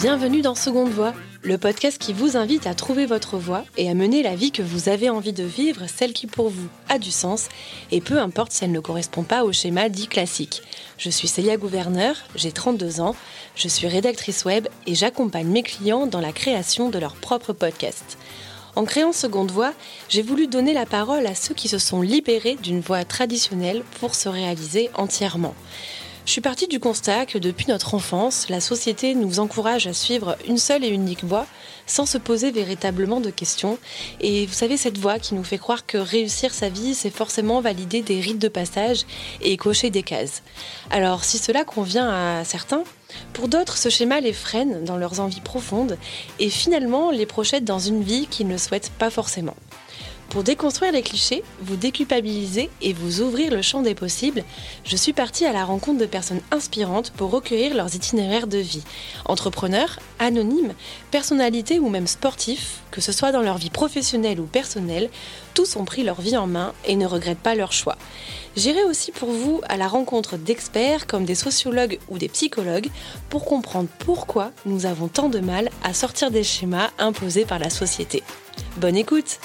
Bienvenue dans Seconde Voix, le podcast qui vous invite à trouver votre voie et à mener la vie que vous avez envie de vivre, celle qui pour vous a du sens, et peu importe si elle ne correspond pas au schéma dit classique. Je suis Célia Gouverneur, j'ai 32 ans, je suis rédactrice web et j'accompagne mes clients dans la création de leur propre podcast. En créant Seconde Voix, j'ai voulu donner la parole à ceux qui se sont libérés d'une voie traditionnelle pour se réaliser entièrement. Je suis partie du constat que depuis notre enfance, la société nous encourage à suivre une seule et unique voie sans se poser véritablement de questions. Et vous savez, cette voie qui nous fait croire que réussir sa vie, c'est forcément valider des rites de passage et cocher des cases. Alors, si cela convient à certains, pour d'autres, ce schéma les freine dans leurs envies profondes et finalement les projette dans une vie qu'ils ne souhaitent pas forcément. Pour déconstruire les clichés, vous déculpabiliser et vous ouvrir le champ des possibles, je suis partie à la rencontre de personnes inspirantes pour recueillir leurs itinéraires de vie. Entrepreneurs, anonymes, personnalités ou même sportifs, que ce soit dans leur vie professionnelle ou personnelle, tous ont pris leur vie en main et ne regrettent pas leur choix. J'irai aussi pour vous à la rencontre d'experts comme des sociologues ou des psychologues pour comprendre pourquoi nous avons tant de mal à sortir des schémas imposés par la société. Bonne écoute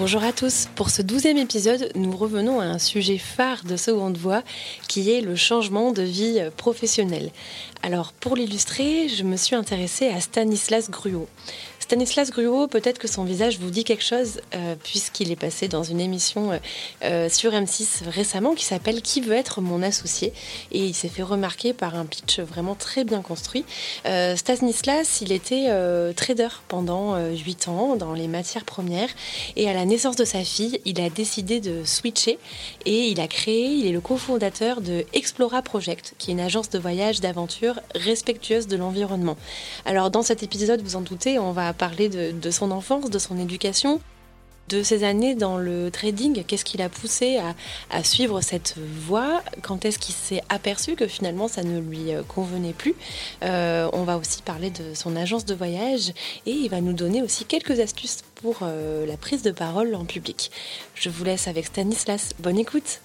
Bonjour à tous. Pour ce douzième épisode, nous revenons à un sujet phare de Seconde Voix qui est le changement de vie professionnelle. Alors, pour l'illustrer, je me suis intéressée à Stanislas Gruot. Stanislas Gruot, peut-être que son visage vous dit quelque chose, euh, puisqu'il est passé dans une émission euh, euh, sur M6 récemment qui s'appelle Qui veut être mon associé? Et il s'est fait remarquer par un pitch vraiment très bien construit. Stanislas, il était trader pendant 8 ans dans les matières premières. Et à la naissance de sa fille, il a décidé de switcher et il a créé, il est le cofondateur de Explora Project, qui est une agence de voyage d'aventure respectueuse de l'environnement. Alors dans cet épisode, vous en doutez, on va parler de, son enfance, de son éducation, de ses années dans le trading, qu'est-ce qui l'a poussé à, suivre cette voie? Quand est-ce qu'il s'est aperçu que finalement ça ne lui euh, convenait plus? Euh, On va aussi parler de son agence de voyage et il va nous donner aussi quelques astuces pour euh, la prise de parole en public. Je vous laisse avec Stanislas. Bonne écoute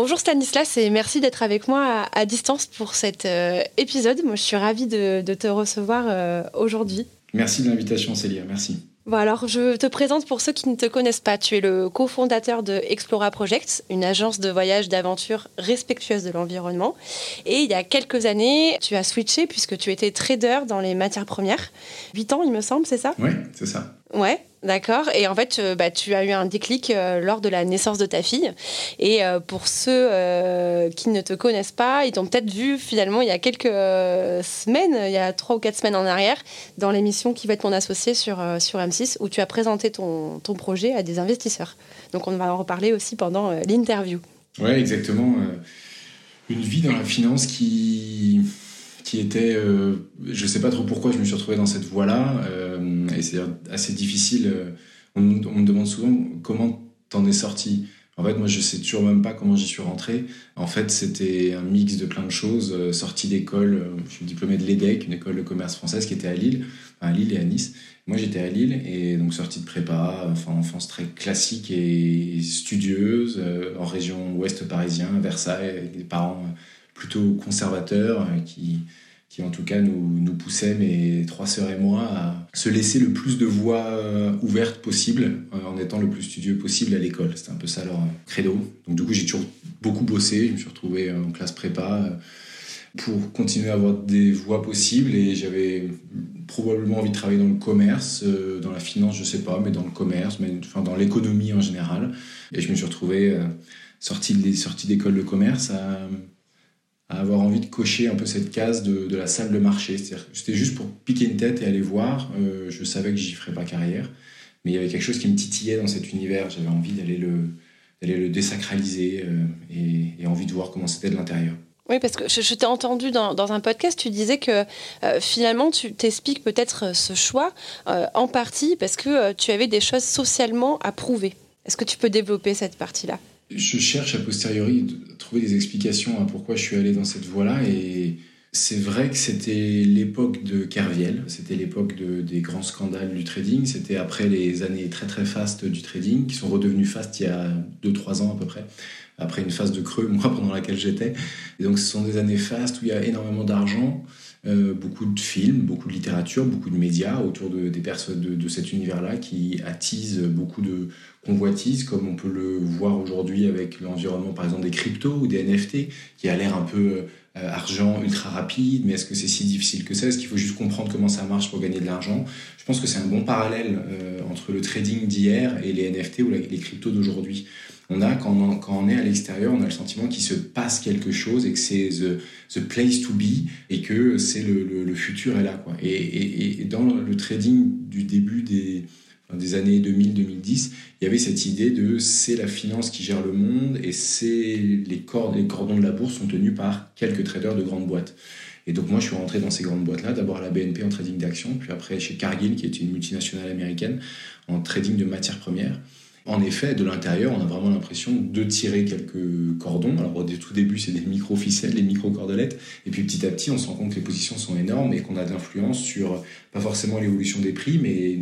Bonjour Stanislas et merci d'être avec moi à, distance pour cet euh, épisode. Moi, je suis ravie de, te recevoir euh, aujourd'hui. Merci de l'invitation, Célia. Merci. Bon, alors, je te présente pour ceux qui ne te connaissent pas. Tu es le cofondateur de Explora Project, une agence de voyage d'aventure respectueuse de l'environnement. Et il y a quelques années, tu as switché puisque tu étais trader dans les matières premières. 8 ans, il me semble, c'est ça? Oui, c'est ça. Ouais. D'accord. Et en fait, euh, bah, tu as eu un déclic euh, lors de la naissance de ta fille. Et euh, pour ceux qui ne te connaissent pas, ils t'ont peut-être vu finalement il y a quelques semaines, il y a trois ou quatre semaines en arrière, dans l'émission qui va être mon associé sur, sur M6, où tu as présenté ton, ton projet à des investisseurs. Donc on va en reparler aussi pendant l'interview. Oui, exactement. Une vie dans la finance qui qui était, euh, je sais pas trop pourquoi je me suis retrouvé dans cette voie-là, euh, et c'est assez difficile. Euh, on, me demande souvent comment t'en es sorti. En fait, moi, je sais toujours même pas comment j'y suis rentré. En fait, c'était un mix de plein de choses. sortie d'école, je suis diplômé de l'EDEC, une école de commerce française qui était à Lille, à Lille et à Nice. Moi, j'étais à Lille et donc sortie de prépa, enfin enfance très classique et studieuse, en région ouest parisien, Versailles, avec des parents plutôt conservateurs qui qui en tout cas nous, nous poussait, mes trois sœurs et moi, à se laisser le plus de voix euh, ouvertes possible, euh, en étant le plus studieux possible à l'école. C'était un peu ça leur credo. Donc du coup, j'ai toujours beaucoup bossé. Je me suis retrouvé en classe prépa euh, pour continuer à avoir des voix possibles et j'avais probablement envie de travailler dans le commerce, dans la finance, je sais pas, mais dans le commerce, mais enfin dans l'économie en général. Et je me suis retrouvé sorti d'école de commerce à avoir envie de cocher un peu cette case de, de la salle de marché. C'était juste pour piquer une tête et aller voir. Euh, je savais que j'y ferais pas carrière, mais il y avait quelque chose qui me titillait dans cet univers. J'avais envie d'aller le, d'aller le désacraliser euh, et, envie de voir comment c'était de l'intérieur. Oui, parce que je, t'ai entendu dans, dans, un podcast, tu disais que euh, finalement, tu t'expliques peut-être ce choix en partie parce que tu avais des choses socialement à prouver. Est-ce que tu peux développer cette partie-là? Je cherche a posteriori à trouver des explications à pourquoi je suis allé dans cette voie-là et c'est vrai que c'était l'époque de Kerviel, c'était l'époque de, des grands scandales du trading, c'était après les années très très fastes du trading, qui sont redevenues fastes il y a 2-3 ans à peu près, après une phase de creux, moi pendant laquelle j'étais. Et donc ce sont des années fastes où il y a énormément d'argent, euh, beaucoup de films, beaucoup de littérature, beaucoup de médias autour de, des personnes de, de cet univers-là qui attisent beaucoup de convoitises, comme on peut le voir aujourd'hui avec l'environnement par exemple des cryptos ou des NFT, qui a l'air un peu euh, argent ultra rapide, mais est-ce que c'est si difficile que ça? Est-ce qu'il faut juste comprendre comment ça marche pour gagner de l'argent? Je pense que c'est un bon parallèle euh, entre le trading d'hier et les NFT ou les cryptos d'aujourd'hui. On a, quand on, est à l'extérieur, on a le sentiment qu'il se passe quelque chose et que c'est the, place to be et que c'est le, le, futur est là. Quoi. Et, et dans le trading du début des, des années 2000-2010, il y avait cette idée de c'est la finance qui gère le monde et c'est les, cordes, les cordons de la bourse sont tenus par quelques traders de grandes boîtes. Et donc moi je suis rentré dans ces grandes boîtes-là, d'abord à la BNP en trading d'actions, puis après chez Cargill qui est une multinationale américaine en trading de matières premières. En effet, de l'intérieur, on a vraiment l'impression de tirer quelques cordons. Alors au tout début, c'est des micro-ficelles, des micro-cordelettes. Et puis petit à petit, on se rend compte que les positions sont énormes et qu'on a de l'influence sur, pas forcément l'évolution des prix, mais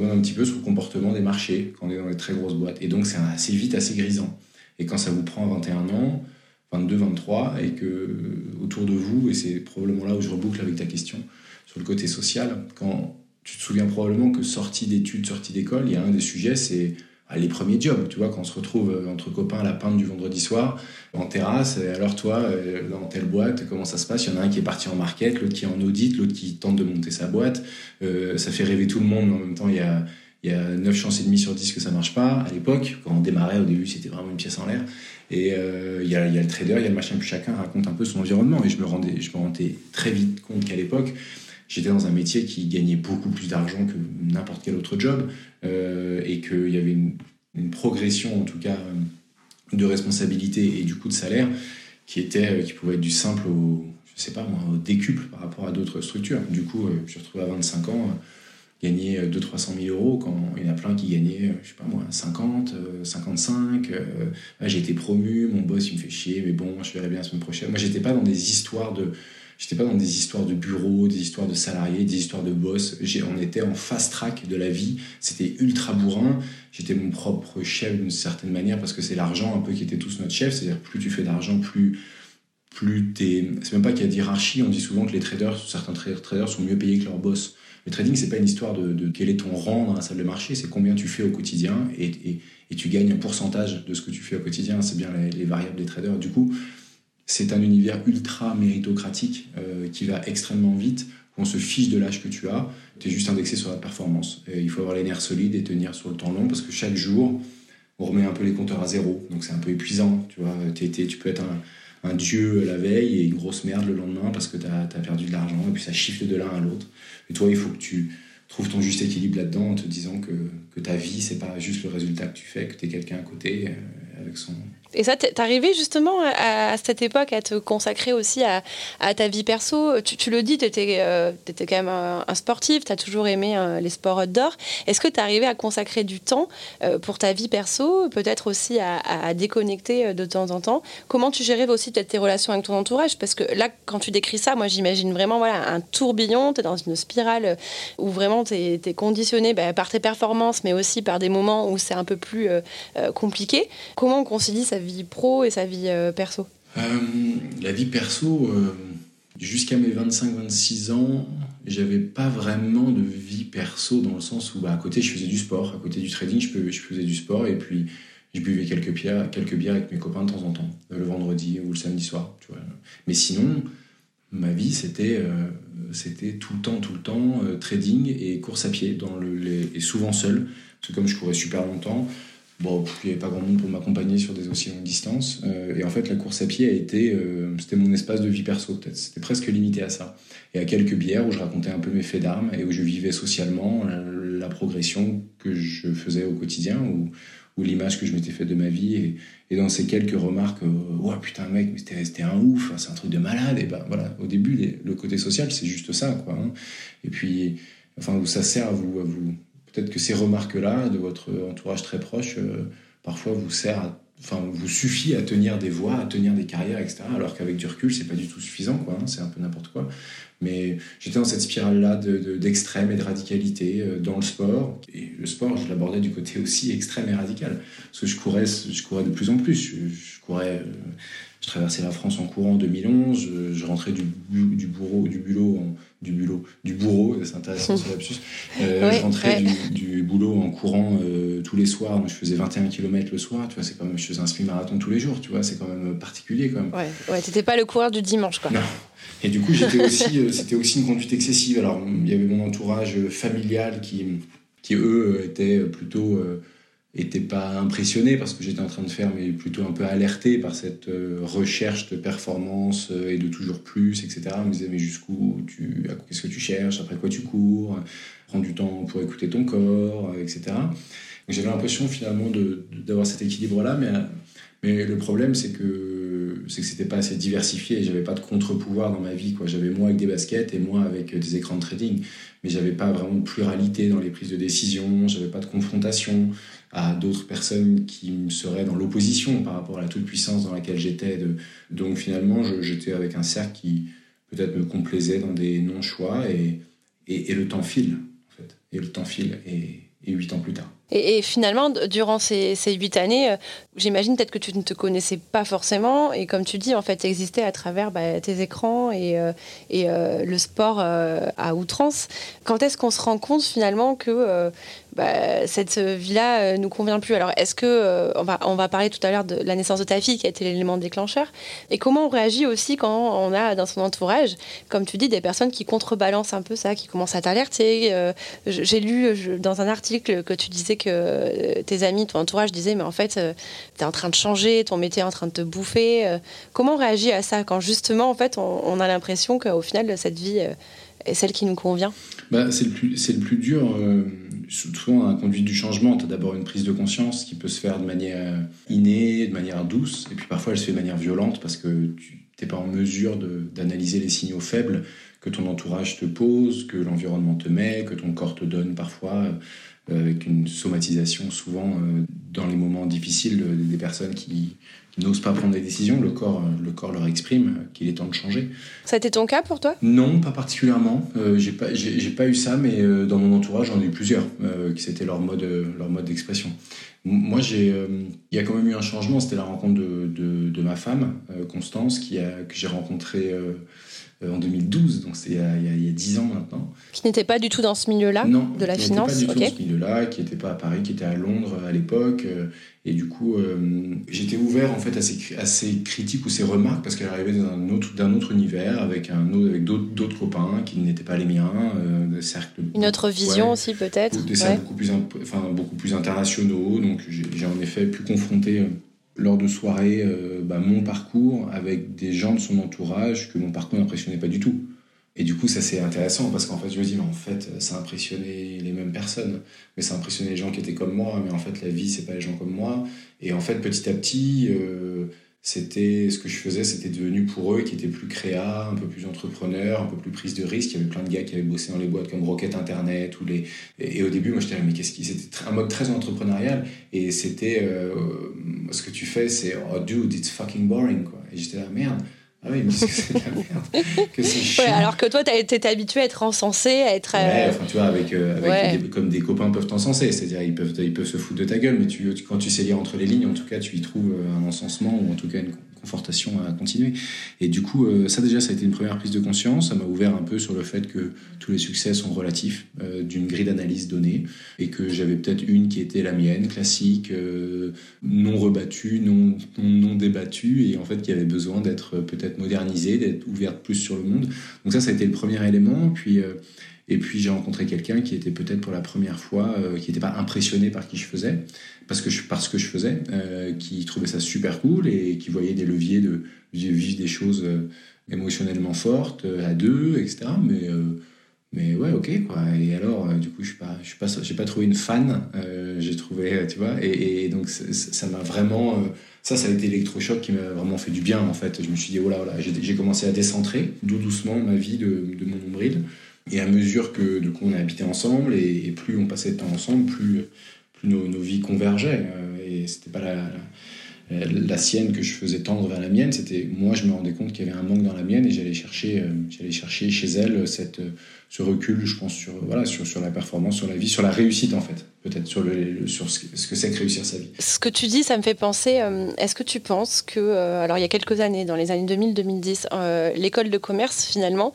quand un petit peu sur le comportement des marchés quand on est dans les très grosses boîtes. Et donc c'est assez vite, assez grisant. Et quand ça vous prend 21 ans, 22, 23, et que autour de vous, et c'est probablement là où je reboucle avec ta question sur le côté social, quand tu te souviens probablement que sortie d'études, sortie d'école, il y a un des sujets, c'est les premiers jobs, tu vois, quand on se retrouve euh, entre copains à la pinte du vendredi soir, en terrasse, et alors toi, euh, dans telle boîte, comment ça se passe? Il y en a un qui est parti en market, l'autre qui est en audit, l'autre qui tente de monter sa boîte. Euh, ça fait rêver tout le monde, mais en même temps, il y a, il y a 9 chances et demie sur 10 que ça marche pas. À l'époque, quand on démarrait, au début, c'était vraiment une pièce en l'air. Et il, y a, il y a le trader, il y a le machin, puis chacun raconte un peu son environnement. Et je me rendais, je me rendais très vite compte qu'à l'époque, j'étais dans un métier qui gagnait beaucoup plus d'argent que n'importe quel autre job euh, et qu'il y avait une, progression en tout cas de responsabilité et du coût de salaire qui était euh, qui pouvait être du simple au je sais pas moi décuple par rapport à d'autres structures. Du coup euh, je suis retrouvé à 25 ans gagner 2 300 000 euros quand il y en a plein qui gagnaient je sais pas moi 50 55 j'ai été promu mon boss il me fait chier mais bon je verrai bien la semaine prochaine. Moi j'étais pas dans des histoires de J'étais pas dans des histoires de bureau, des histoires de salariés, des histoires de boss. On était en fast track de la vie. C'était ultra bourrin. J'étais mon propre chef d'une certaine manière parce que c'est l'argent un peu qui était tous notre chef. C'est-à-dire plus tu fais d'argent, plus plus t'es. C'est même pas qu'il y a d'hierarchie. On dit souvent que les traders, certains traders sont mieux payés que leurs boss. Le trading, c'est pas une histoire de, quel est ton rang dans la salle de marché, c'est combien tu fais au quotidien et, et, tu gagnes un pourcentage de ce que tu fais au quotidien. C'est bien les, les variables des traders. Du coup, c'est un univers ultra méritocratique euh, qui va extrêmement vite. On se fiche de l'âge que tu as, tu es juste indexé sur la performance. Il faut avoir les nerfs solides et tenir sur le temps long parce que chaque jour, on remet un peu les compteurs à zéro. Donc c'est un peu épuisant. Tu, vois. tu peux être un, dieu la veille et une grosse merde le lendemain parce que tu as, perdu de l'argent et puis ça chiffre de l'un à l'autre. Et toi, il faut que tu trouves ton juste équilibre là-dedans en te disant que, que ta vie, c'est pas juste le résultat que tu fais, que tu es quelqu'un à côté euh, avec son, et ça, t'es arrivé justement à, cette époque à te consacrer aussi à, ta vie perso. Tu, le dis, tu étais, euh, quand même un, sportif, tu as toujours aimé euh, les sports outdoor. Est-ce que tu es arrivé à consacrer du temps pour ta vie perso, peut-être aussi à, déconnecter de temps en temps? Comment tu gérais aussi peut-être tes relations avec ton entourage? Parce que là, quand tu décris ça, moi j'imagine vraiment voilà, un tourbillon, tu es dans une spirale où vraiment tu es, conditionné bah, par tes performances, mais aussi par des moments où c'est un peu plus compliqué. Comment on concilie sa vie pro et sa vie euh, perso? Euh, La vie perso, euh, jusqu'à mes 25-26 ans, j'avais pas vraiment de vie perso dans le sens où bah, à côté je faisais du sport, à côté du trading je faisais du sport et puis je buvais quelques bières, quelques bières avec mes copains de temps en temps, le vendredi ou le samedi soir. Tu vois. Mais sinon, ma vie c'était c'était tout le temps, tout le temps trading et course à pied, dans le, et souvent seul, parce que comme je courais super longtemps, Bon, il n'y avait pas grand monde pour m'accompagner sur des aussi longues distances. Euh, et en fait, la course à pied a été, euh, c'était mon espace de vie perso peut-être. C'était presque limité à ça. Et à quelques bières où je racontais un peu mes faits d'armes et où je vivais socialement la, progression que je faisais au quotidien ou l'image que je m'étais faite de ma vie. Et, dans ces quelques remarques, euh, putain mec, mais c'était un ouf, c'est un truc de malade. Et ben voilà, au début, le côté social, c'est juste ça, quoi. Hein. Et puis, enfin, ça sert à vous, à vous Peut-être que ces remarques-là de votre entourage très proche, euh, parfois vous servent enfin, vous suffit à tenir des voies, à tenir des carrières, etc. Alors qu'avec du recul, c'est pas du tout suffisant, quoi. Hein, c'est un peu n'importe quoi. Mais j'étais dans cette spirale-là d'extrême et de radicalité euh, dans le sport. Et le sport, je l'abordais du côté aussi extrême et radical. Parce que je courais, je courais de plus en plus. Je, courais, euh, je traversais la France en courant en 2011. Je, rentrais du, du, bourreau, du bulot, du bulot, du bourreau, c'est intéressant ce lapsus. Euh, je rentrais du, boulot en courant tous les soirs. je faisais 21 km le soir. Tu vois, c'est quand même, je faisais un semi-marathon tous les jours. Tu vois, c'est quand même particulier quand même. Ouais, ouais t'étais pas le coureur du dimanche, quoi. Non. Et du coup, j'étais aussi, euh, c'était aussi une conduite excessive. Alors, il y avait mon entourage familial qui, qui eux, étaient plutôt, euh, étaient pas impressionnés parce que j'étais en train de faire, mais plutôt un peu alertés par cette euh, recherche de performance et de toujours plus, etc. Ils me disaient, mais jusqu'où tu, qu'est-ce que tu cherches, après quoi tu cours, prends du temps pour écouter ton corps, etc. J'avais l'impression finalement d'avoir cet équilibre-là, mais, mais le problème, c'est que c'est que c'était pas assez diversifié. J'avais pas de contre-pouvoir dans ma vie. Quoi. J'avais moi avec des baskets et moi avec des écrans de trading. Mais j'avais pas vraiment de pluralité dans les prises de décision. J'avais pas de confrontation à d'autres personnes qui me seraient dans l'opposition par rapport à la toute-puissance dans laquelle j'étais. Donc finalement, j'étais avec un cercle qui peut-être me complaisait dans des non-choix et, et, le temps file. En fait. Et le temps file. Et, huit ans plus tard. Et, finalement, durant ces, huit années, euh, j'imagine peut-être que tu ne te connaissais pas forcément, et comme tu dis, en fait, existais à travers bah, tes écrans et, euh, et euh, le sport à outrance. Quand est-ce qu'on se rend compte finalement que bah, cette vie-là nous convient plus Alors, est-ce que on va, on va parler tout à l'heure de la naissance de ta fille qui a été l'élément déclencheur, et comment on réagit aussi quand on a dans son entourage, comme tu dis, des personnes qui contrebalancent un peu ça, qui commencent à t'alerter. J'ai lu dans un article que tu disais que euh, tes amis, ton entourage disaient, mais en fait, euh, tu es en train de changer, ton métier est en train de te bouffer. Euh. Comment on réagit à ça quand justement, en fait, on, a l'impression qu'au final, cette vie est celle qui nous convient? Bah, C'est le, plus, dur. souvent, dans la conduite du changement, tu as d'abord une prise de conscience qui peut se faire de manière innée, de manière douce, et puis parfois elle se fait de manière violente parce que tu n'es pas en mesure d'analyser les signaux faibles que ton entourage te pose, que l'environnement te met, que ton corps te donne parfois. Euh, avec une somatisation souvent euh, dans les moments difficiles des personnes qui, n'osent pas prendre des décisions. Le corps, euh, le corps leur exprime qu'il est temps de changer. Ça a été ton cas pour toi? Non, pas particulièrement. Euh, j'ai pas, j'ai, pas eu ça, mais dans mon entourage, j'en ai eu plusieurs qui c'était leur mode, leur mode d'expression. Moi, j'ai, il y a quand même eu un changement. C'était la rencontre de, de, de ma femme, Constance, qui a, que j'ai rencontrée euh, en 2012, donc c'est il, y a 10 ans maintenant. Qui n'était pas du tout dans ce milieu-là de la finance pas du tout dans ce milieu-là, qui n'était pas à Paris, qui était à Londres à l'époque. Euh, et du coup, euh, j'étais ouvert en fait à ces, à ces, critiques ou ces remarques parce qu'elle arrivait d'un autre, d'un autre univers avec, un autre, avec d'autres, copains qui n'étaient pas les miens, des cercles. Une autre vision aussi peut-être. Des cercles beaucoup, plus, enfin, beaucoup plus internationaux. Donc j'ai en effet pu confronter lors de soirées euh, bah, mon parcours avec des gens de son entourage que mon parcours n'impressionnait pas du tout. Et du coup, ça c'est intéressant parce qu'en fait, je me dis, mais en fait, ça impressionnait les mêmes personnes, mais ça impressionnait les gens qui étaient comme moi, mais en fait, la vie, c'est pas les gens comme moi. Et en fait, petit à petit, euh, c'était ce que je faisais, c'était devenu pour eux qui étaient plus créa, un peu plus entrepreneur, un peu plus prise de risque. Il y avait plein de gars qui avaient bossé dans les boîtes comme Rocket Internet ou les. Et, au début, moi, j'étais mais qu'est-ce qui C'était un mode très entrepreneurial et c'était euh, ce que tu fais, c'est oh dude, it's fucking boring quoi. Et j'étais là merde. Ah oui, mais que c'est de la merde. que ouais, alors que toi, tu étais habitué à être encensé, à être. Ouais, euh, enfin, tu vois, avec, euh, avec comme des copains peuvent t'encenser, c'est-à-dire ils peuvent, ils peuvent se foutre de ta gueule, mais tu, quand tu sais lire entre les lignes, en tout cas, tu y trouves euh, un encensement ou en tout cas une confortation à continuer. Et du coup, ça déjà, ça a été une première prise de conscience. Ça m'a ouvert un peu sur le fait que tous les succès sont relatifs d'une grille d'analyse donnée et que j'avais peut-être une qui était la mienne, classique, non rebattue, non, non, non débattue, et en fait qui avait besoin d'être peut-être modernisée, d'être ouverte plus sur le monde. Donc ça, ça a été le premier élément. Puis, euh, et puis j'ai rencontré quelqu'un qui était peut-être pour la première fois, euh, qui n'était pas impressionné par qui je faisais, parce que je, parce que je faisais, euh, qui trouvait ça super cool et qui voyait des leviers de, vivre des choses émotionnellement fortes à deux, etc. Mais mais ouais ok quoi et alors du coup je suis pas je suis pas j'ai pas trouvé une fan j'ai trouvé tu vois et, et donc ça m'a vraiment ça, ça a été l'électrochoc qui m'a vraiment fait du bien, en fait. Je me suis dit, oh là, oh j'ai commencé à décentrer, doucement, ma vie de, mon nombril. Et à mesure que, du coup, on a habité ensemble, et, plus on passait de temps ensemble, plus, plus nos, vies convergeaient. Euh, et c'était pas la, la sienne que je faisais tendre vers la mienne, c'était moi je me rendais compte qu'il y avait un manque dans la mienne et j'allais chercher, j'allais chercher chez elle cette, ce recul, je pense, sur, voilà, sur, sur la performance, sur la vie, sur la réussite en fait, peut-être sur, le, sur ce que c'est que réussir sa vie. Ce que tu dis, ça me fait penser, euh, est-ce que tu penses que, euh, alors il y a quelques années, dans les années 2000-2010, euh, l'école de commerce finalement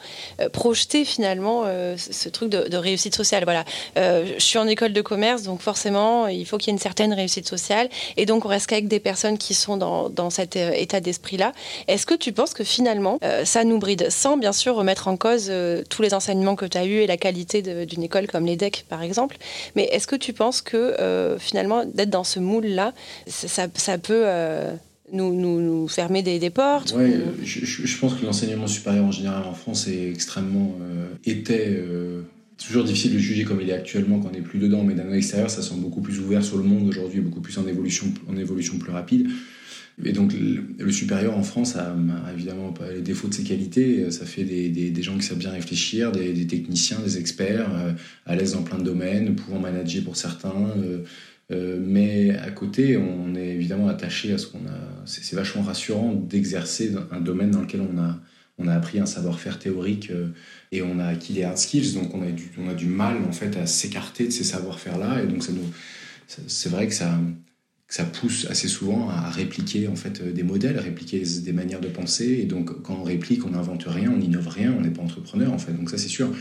projetait finalement ce truc de, réussite sociale. Voilà, je suis en école de commerce, donc forcément il faut qu'il y ait une certaine réussite sociale, et donc on reste qu'avec des personnes qui sont dans, dans cet état d'esprit-là. Est-ce que tu penses que finalement ça nous bride, sans bien sûr remettre en cause tous les enseignements que tu as eu et la qualité d'une école comme l'EDEC, par exemple. Mais est-ce que tu penses que euh, finalement, d'être dans ce moule-là, ça, ça, peut euh, nous, nous, fermer des, portes Oui, je, pense que l'enseignement supérieur en général en France est extrêmement. Euh, était. toujours difficile de juger comme il est actuellement quand on n'est plus dedans, mais d'un extérieur, ça semble beaucoup plus ouvert sur le monde aujourd'hui, beaucoup plus en évolution, en évolution plus rapide. Et donc le, supérieur en France a, évidemment pas les défauts de ses qualités. Ça fait des, gens qui savent bien réfléchir, des, techniciens, des experts, euh, à l'aise dans plein de domaines, pouvant manager pour certains. Euh, euh, mais à côté, on est évidemment attaché à ce qu'on a. C'est vachement rassurant d'exercer un domaine dans lequel on a, on a appris un savoir-faire théorique et on a acquis des hard skills. Donc on a du, on a du mal en fait à s'écarter de ces savoir-faire-là. Et donc ça nous, c'est vrai que ça ça pousse assez souvent à répliquer en fait des modèles, à répliquer des manières de penser. Et donc, quand on réplique, on n'invente rien, on n'innove rien, on n'est pas entrepreneur en fait. Donc ça, c'est sûr.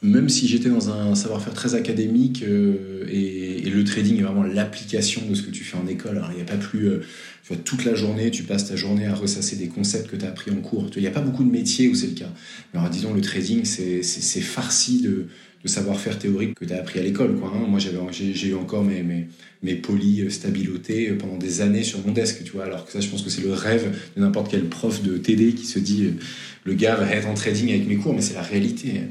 Même si j'étais dans un savoir-faire très académique euh, et, le trading est vraiment l'application de ce que tu fais en école. Il n'y a pas plus. Euh, tu vois, toute la journée, tu passes ta journée à ressasser des concepts que tu as appris en cours. Il n'y a pas beaucoup de métiers où c'est le cas. Alors, disons, le trading, c'est farci de, de savoir-faire théorique que tu as appris à l'école. Quoi, hein. Moi, j'ai eu encore mes, mes, mes polis stabilotés pendant des années sur mon desk, tu vois. Alors que ça, je pense que c'est le rêve de n'importe quel prof de TD qui se dit euh, le gars va être en trading avec mes cours, mais c'est la réalité.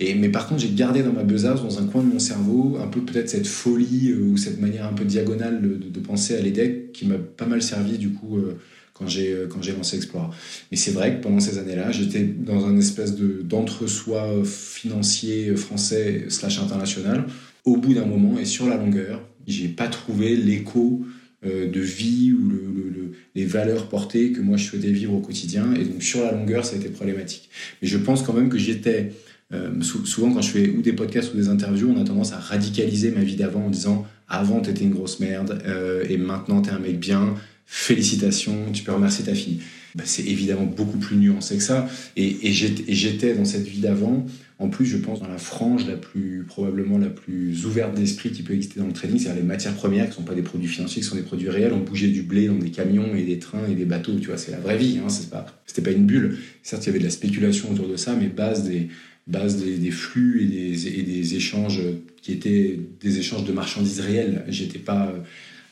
Et, mais par contre, j'ai gardé dans ma besace, dans un coin de mon cerveau, un peu peut-être cette folie euh, ou cette manière un peu diagonale de, penser à l'EDEC qui m'a pas mal servi du coup. Euh, quand j'ai euh, quand j'ai lancé Explore. Mais c'est vrai que pendant ces années-là, j'étais dans un espèce de d'entre-soi financier français slash international. Au bout d'un moment et sur la longueur, j'ai pas trouvé l'écho euh, de vie ou le, les valeurs portées que moi je souhaitais vivre au quotidien. Et donc sur la longueur, ça a été problématique. Mais je pense quand même que j'étais euh, souvent quand je fais ou des podcasts ou des interviews, on a tendance à radicaliser ma vie d'avant en disant avant t'étais une grosse merde et maintenant t'es un mec bien félicitations, tu peux remercier ta fille. Bah, c'est évidemment beaucoup plus nuancé que ça. Et, j'étais dans cette vie d'avant, en plus, je pense, dans la frange la plus, probablement la plus ouverte d'esprit qui peut exister dans le trading, c'est-à-dire les matières premières qui ne sont pas des produits financiers, qui sont des produits réels. On bougeait du blé dans des camions et des trains et des bateaux, tu vois, c'est la vraie vie, hein, c'est pas, c'était pas une bulle. Certes, il y avait de la spéculation autour de ça, mais base des, flux et des, et des, échanges qui étaient des échanges de marchandises réelles. J'étais pas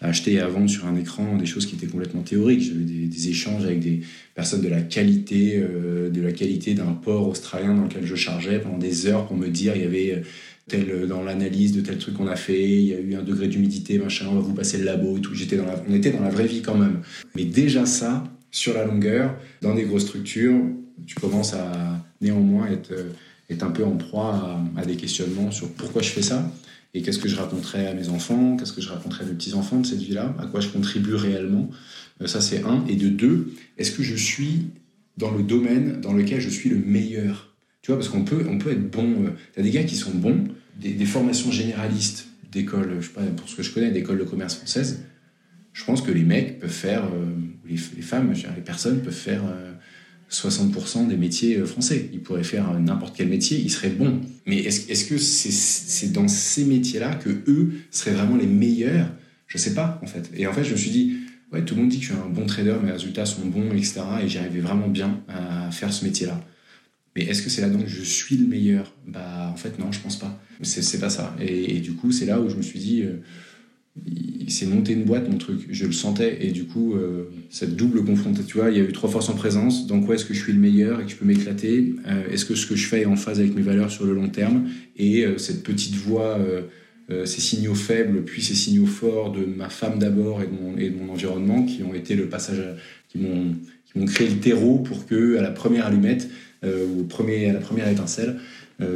acheter et à vendre sur un écran des choses qui étaient complètement théoriques. J'avais des, échanges avec des personnes de la qualité, euh, de la qualité d'un port australien dans lequel je chargeais pendant des heures pour me dire il y avait euh, tel euh, dans l'analyse de tel truc qu'on a fait, il y a eu un degré d'humidité, machin, on va vous passer le labo et tout. J'étais dans on était dans la vraie vie quand même. Mais déjà ça, sur la longueur, dans des grosses structures, tu commences à néanmoins être, être un peu en proie à des questionnements sur pourquoi je fais ça et qu'est-ce que je raconterais à mes enfants, qu'est-ce que je raconterais à mes petits-enfants de cette vie-là, à quoi je contribue réellement? Euh, ça, c'est un. Et de deux, est-ce que je suis dans le domaine dans lequel je suis le meilleur? Tu vois, parce qu'on peut, on peut être bon. Euh, tu as des gars qui sont bons, des, formations généralistes d'école, je sais pas, pour ce que je connais, d'école de commerce française. Je pense que les mecs peuvent faire, euh, les, femmes, les personnes peuvent faire 60% des métiers euh, français. Ils pourraient faire n'importe quel métier, ils seraient bons. Mais est-ce est que c'est dans ces métiers-là que eux seraient vraiment les meilleurs? Je sais pas, en fait. Et en fait, je me suis dit, ouais, tout le monde dit que je suis un bon trader, mes résultats sont bons, etc. Et j'arrivais vraiment bien à faire ce métier-là. Mais est-ce que c'est là donc je suis le meilleur? Bah, en fait, non, je pense pas. C'est pas ça. Et, du coup, c'est là où je me suis dit, euh, c'est monté une boîte mon truc. Je le sentais. Et du coup euh, cette double confrontation tu vois il y a eu trois forces en présence. Donc ouais est-ce que je suis le meilleur et que je peux m'éclater? Euh, est-ce que ce que je fais est en phase avec mes valeurs sur le long terme? Et euh, cette petite voix ces signaux faibles puis ces signaux forts de ma femme d'abord et, de mon environnement qui ont été le passage m'ont qui m'ont créé le terreau pour que à la première allumette ou à la première étincelle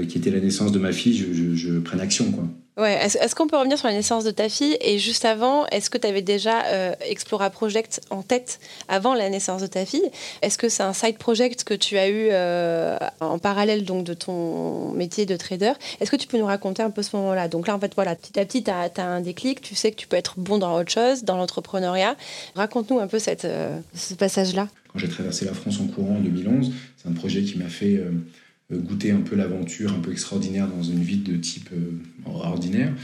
qui était la naissance de ma fille je, je prenne action quoi Ouais, est-ce, qu'on peut revenir sur la naissance de ta fille Et juste avant, est-ce que tu avais déjà euh, Explora Project en tête avant la naissance de ta fille? Est-ce que c'est un side project que tu as eu euh, en parallèle donc, de ton métier de trader? Est-ce que tu peux nous raconter un peu ce moment-là? Donc là, en fait, voilà, petit à petit, tu as, un déclic, tu sais que tu peux être bon dans autre chose, dans l'entrepreneuriat. Raconte-nous un peu cette, euh, ce passage-là. Quand j'ai traversé la France en courant en 2011, c'est un projet qui m'a fait euh, goûter un peu l'aventure un peu extraordinaire dans une vie de type euh, ordinaire.